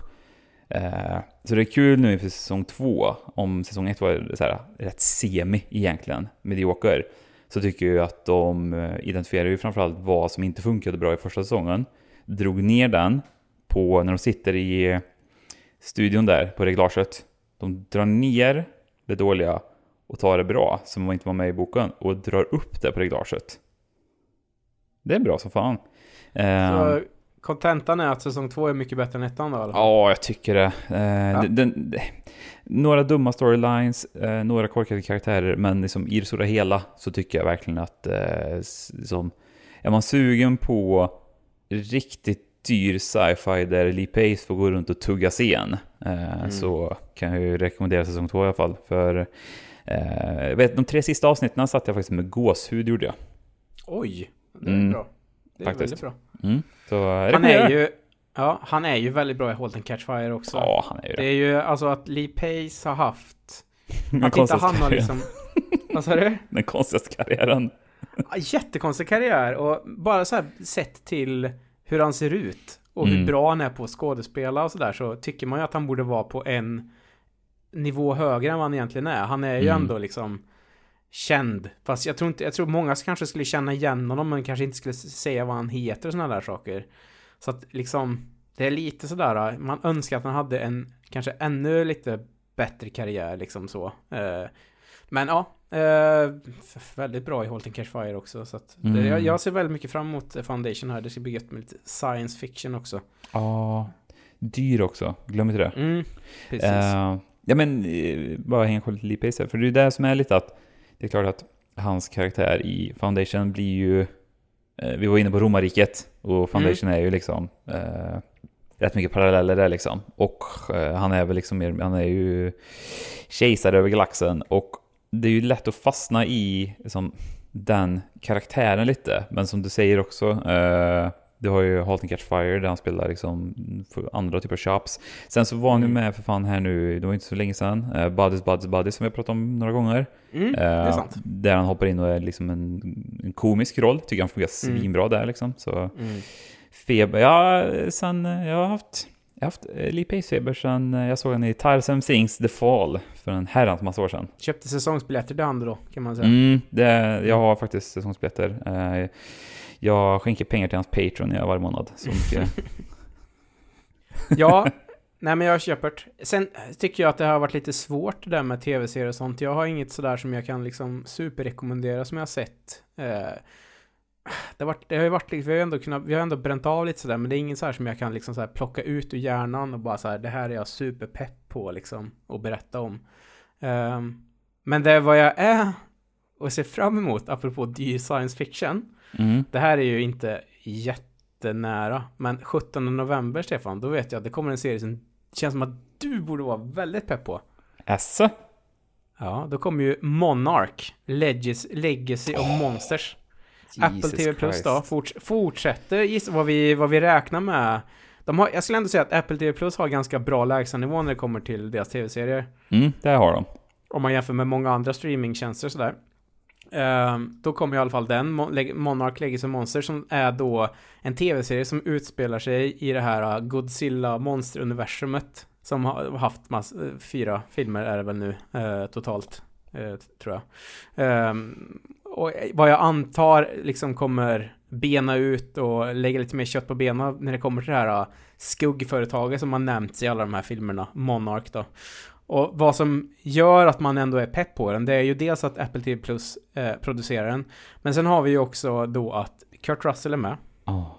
eh, så det är kul nu inför säsong två, om säsong ett var så här, rätt semi egentligen, medioker, så tycker jag att de eh, identifierar ju framförallt vad som inte funkade bra i första säsongen, drog ner den på när de sitter i studion där på reglaget. De drar ner det dåliga och tar det bra, som inte var med i boken, och drar upp det på reglaget. Det är bra som fan. Ehm, Så kontentan är att säsong två är mycket bättre än ettan då? Eller? Ja, jag tycker det. Eh, den, den, några dumma storylines, eh, några korkade karaktärer, men liksom i det stora hela så tycker jag verkligen att eh, som, är man sugen på riktigt dyr sci-fi där Lee Pace får gå runt och tugga scen eh, så kan jag ju rekommendera säsong två i alla fall. För eh, vet, de tre sista avsnitten satt jag faktiskt med gåshud gjorde jag. Oj, det är Mm, bra. Det är faktiskt. väldigt bra. Mm, så Han är ju... Ja, han är ju väldigt bra i Halt and Catch Fire också. Ja, han är ju Det det. är ju alltså att Lee Pace har haft... Den Att inte han har liksom... Vad sa du? Den konstigaste karriären. Jättekonstig karriär och bara så här sett till hur han ser ut och hur Mm. bra han är på att skådespela och sådär så tycker man ju att han borde vara på en nivå högre än vad han egentligen är. Han är ju Mm. ändå liksom känd. Fast jag tror inte, jag tror många kanske skulle känna igen honom men kanske inte skulle säga vad han heter och sådana där saker. Så att liksom, det är lite sådär, man önskar att han hade en kanske ännu lite bättre karriär liksom så. Eh, Men ja, eh, väldigt bra i Halt and Catch Fire också. Så att Mm. jag, jag ser väldigt mycket fram emot Foundation här. Det ska bli gött med lite science fiction också. Ja, dyr också. Glöm inte det. Mm, precis. Eh, ja men, bara hänga kvar lite Lee Pace här. För det är det som är lite att, det är klart att hans karaktär i Foundation blir ju, vi var inne på romarriket, och Foundation är ju liksom eh, rätt mycket paralleller där liksom. Och eh, han är väl liksom mer, han är ju kejsare över galaxen, och det är ju lätt att fastna i liksom, den karaktären lite. Men som du säger också, eh, du har ju Halt and Catch Fire där han spelar liksom andra typer av shops. Sen så var han ju Mm. med för fan här nu, det var inte så länge sedan, uh, Buddies Buddies Buddies som vi har pratat om några gånger. mm, det sant. Där han hoppar in och är liksom en, en komisk roll, tycker han fungerar Mm. svinbra där liksom. Så Mm. feber, ja sen, eh, jag har haft, jag har haft Lee Pace-feber sen jag såg den i Tarzan Sings The Fall för en herrans massa år sedan. Köpte säsongsbiljetter till andra då, kan man säga. Mm, det, jag har faktiskt säsongsbiljetter. Jag skänker pengar till hans Patreon varje månad. Så mycket. Ja, nej men jag köper det. Sen tycker jag att det har varit lite svårt det där med tv-serier och sånt. Jag har inget sådär som jag kan liksom superrekommendera som jag har sett. Eh, det, har varit, det har ju varit, vi har ändå kunnat, vi har ändå bränt av lite sådär, men det är inget sådär som jag kan liksom såhär plocka ut ur hjärnan och bara såhär, det här är jag superpepp på liksom, och berätta om. Ehm, men det vad jag är och ser fram emot, apropå dyr science fiction, Mm. det här är ju inte jättenära, men 17 november, Stefan, då vet jag att det kommer en serie som känns som att du borde vara väldigt pepp på. Esse? Ja, då kommer ju Monarch, Legacy, Legacy of Monsters. Apple Jesus TV Plus då, forts fortsätter gissa vad vi, vad vi räknar med. De har, jag skulle ändå säga att Apple TV Plus har ganska bra lägstanivå när det kommer till deras tv-serier. Mm, det har de. Om man jämför med många andra streamingtjänster och sådär. Ehm, då kommer i alla fall den, Mon- Monarch Legacy of Monsters, som är då en tv-serie som utspelar sig i det här äh, Godzilla monsteruniversumet. Som har haft mass, äh, fyra filmer är det väl nu äh, totalt, tror jag. Ehm, och vad jag antar liksom kommer bena ut och lägga lite mer kött på benen när det kommer till det här uh, skuggföretaget som har nämnts i alla de här filmerna, Monarch då. Och vad som gör att man ändå är pepp på den, det är ju dels att Apple TV Plus eh, producerar den, men sen har vi ju också då att Kurt Russell är med, Oh.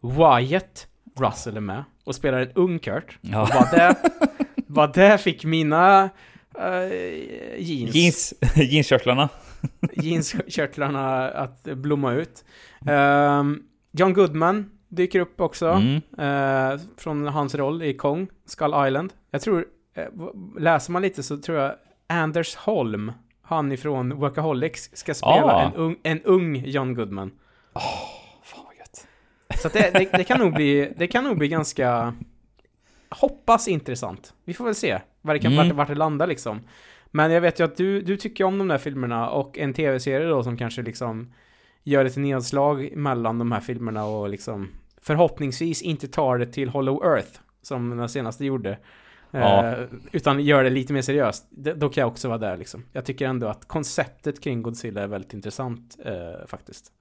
Wyatt Russell är med och spelar en ung Kurt. Ja. Och vad det, vad det fick mina eh, jeans, Jeans, jeanskörtlarna. jeanskörtlarna att blomma ut. Ehm, John Goodman dyker upp också. Mm. Eh, från hans roll i Kong, Skull Island. Jag tror, läser man lite så tror jag Anders Holm, han ifrån Workaholics, ska spela Ah. en, ung, en ung John Goodman. Fan vad gött. Så det, det, det, kan nog bli, det kan nog bli ganska, hoppas intressant. Vi får väl se vad det kan, Mm. vart, vart det landar liksom. Men jag vet ju att du, du tycker om de där filmerna och en tv-serie då som kanske liksom gör ett nedslag mellan de här filmerna och liksom förhoppningsvis inte tar det till Hollow Earth som den senaste gjorde. Ja. Eh, utan gör det lite mer seriöst. Då kan jag också vara där liksom. Jag tycker ändå att konceptet kring Godzilla är väldigt intressant eh, faktiskt.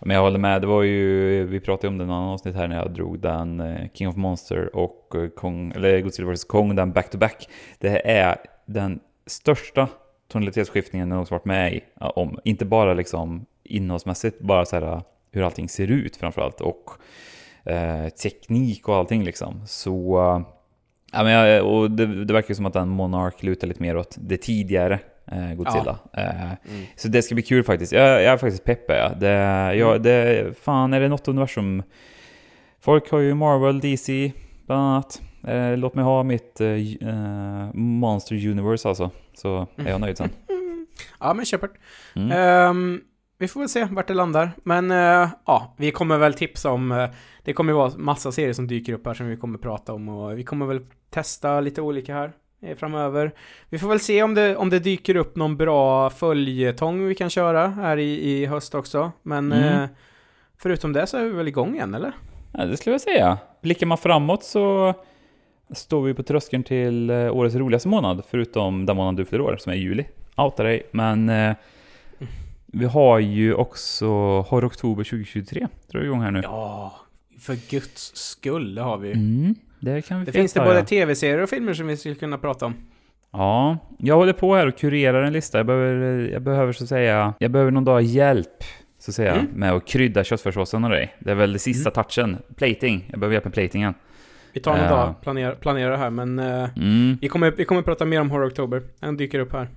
Men jag håller med, det var ju, vi pratade om det i en annan avsnitt här när jag drog den eh, King of Monster och eh, Kong, eller Godzilla vs Kong, den back to back. Det är den största tonalitetsskiftningen jag någonsin varit med i. Om, inte bara liksom innehållsmässigt, bara så här hur allting ser ut framförallt och eh, teknik och allting liksom. Så, ja men jag, och det, det verkar ju som att den Monarch lutar lite mer åt det tidigare eh, Godzilla. Eh, så det ska bli kul faktiskt. Jag, jag är faktiskt pepp. är jag. Det, jag, det, fan, är det något universum... Folk har ju Marvel, DC, bland annat. Eh, låt mig ha mitt eh, eh, Monster Universe alltså. Så är jag nöjd sen. Ja, men Shepard. Mm. Ehm, vi får väl se vart det landar. Men eh, ja, vi kommer väl tipsa om... eh, det kommer vara massa serier som dyker upp här som vi kommer prata om och vi kommer väl testa lite olika här eh, framöver. Vi får väl se om det, om det dyker upp någon bra följetong vi kan köra här i, i höst också. Men Mm. eh, förutom det så är vi väl igång igen, eller? Ja, det skulle jag säga. Blickar man framåt så står vi på tröskeln till eh, årets roligaste månad, förutom den månad du fyller år, som är juli. Outa dig, men eh, vi har ju också Horror Oktober 2023, drar igång här nu. Ja, för guds skull, det har vi. Mm, det kan vi Det finns det både tv-serier och filmer som vi skulle kunna prata om. Ja, jag håller på här och kurerar en lista. Jag behöver, jag behöver så att säga, jag behöver någon dag hjälp så att säga, Mm. med att krydda köttfärssåsen och dig. Det är väl det sista touchen. Plating. Jag behöver hjälp med platingen. Vi tar någon Ja. dag, planera, planera här, men eh, Mm, vi, kommer, vi kommer prata mer om Horror Oktober. Den dyker upp här.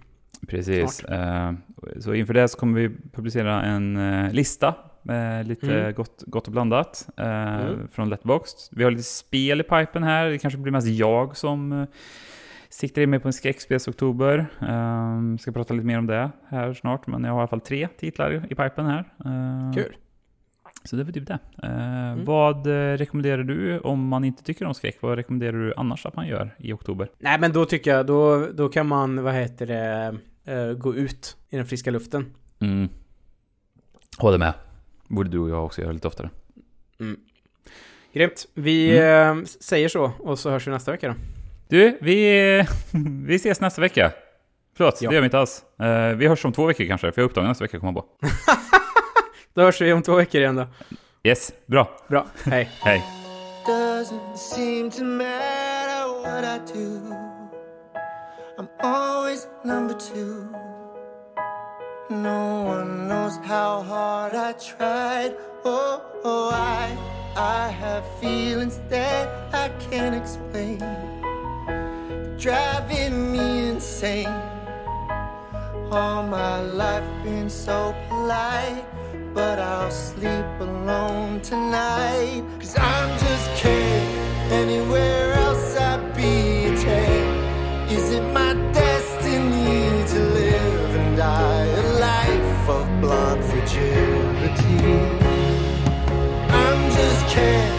precis. Eh, så inför det så kommer vi publicera en eh, lista med lite Mm. gott, gott och blandat eh, Mm. från Letboxd. Vi har lite spel i pipen här. Det kanske blir mest jag som eh, siktar in mig på en skräckspelsoktober. Uh, ska prata lite mer om det här snart, men jag har i alla fall tre titlar i pipen här. Eh, Kul. Så det är väl typ det. Eh, Vad eh, rekommenderar du om man inte tycker om skräck? Vad rekommenderar du annars att man gör i oktober? Nej, men då tycker jag, då, då kan man, vad heter det, eh, gå ut i den friska luften. Mm. Håller med. Borde du och jag också göra lite oftare. Grymt. Vi eh, säger så, och så hörs vi nästa vecka då. Du, vi, vi ses nästa vecka. Förlåt, Ja. det gör vi inte alls. Eh, vi hörs om två veckor kanske, för jag är upptagen nästa vecka, komma på. Då hörs vi om två veckor igen då. Yes, bra. Bra, hej. Hej. Doesn't seem to matter what I do. I'm always number two. No one knows how hard I tried. Oh, oh I, I have feelings that I can't explain. Driving me insane. All my life been so polite, but I'll sleep alone tonight. Cause I'm just kidding anywhere blonde fragility. I'm just kidding.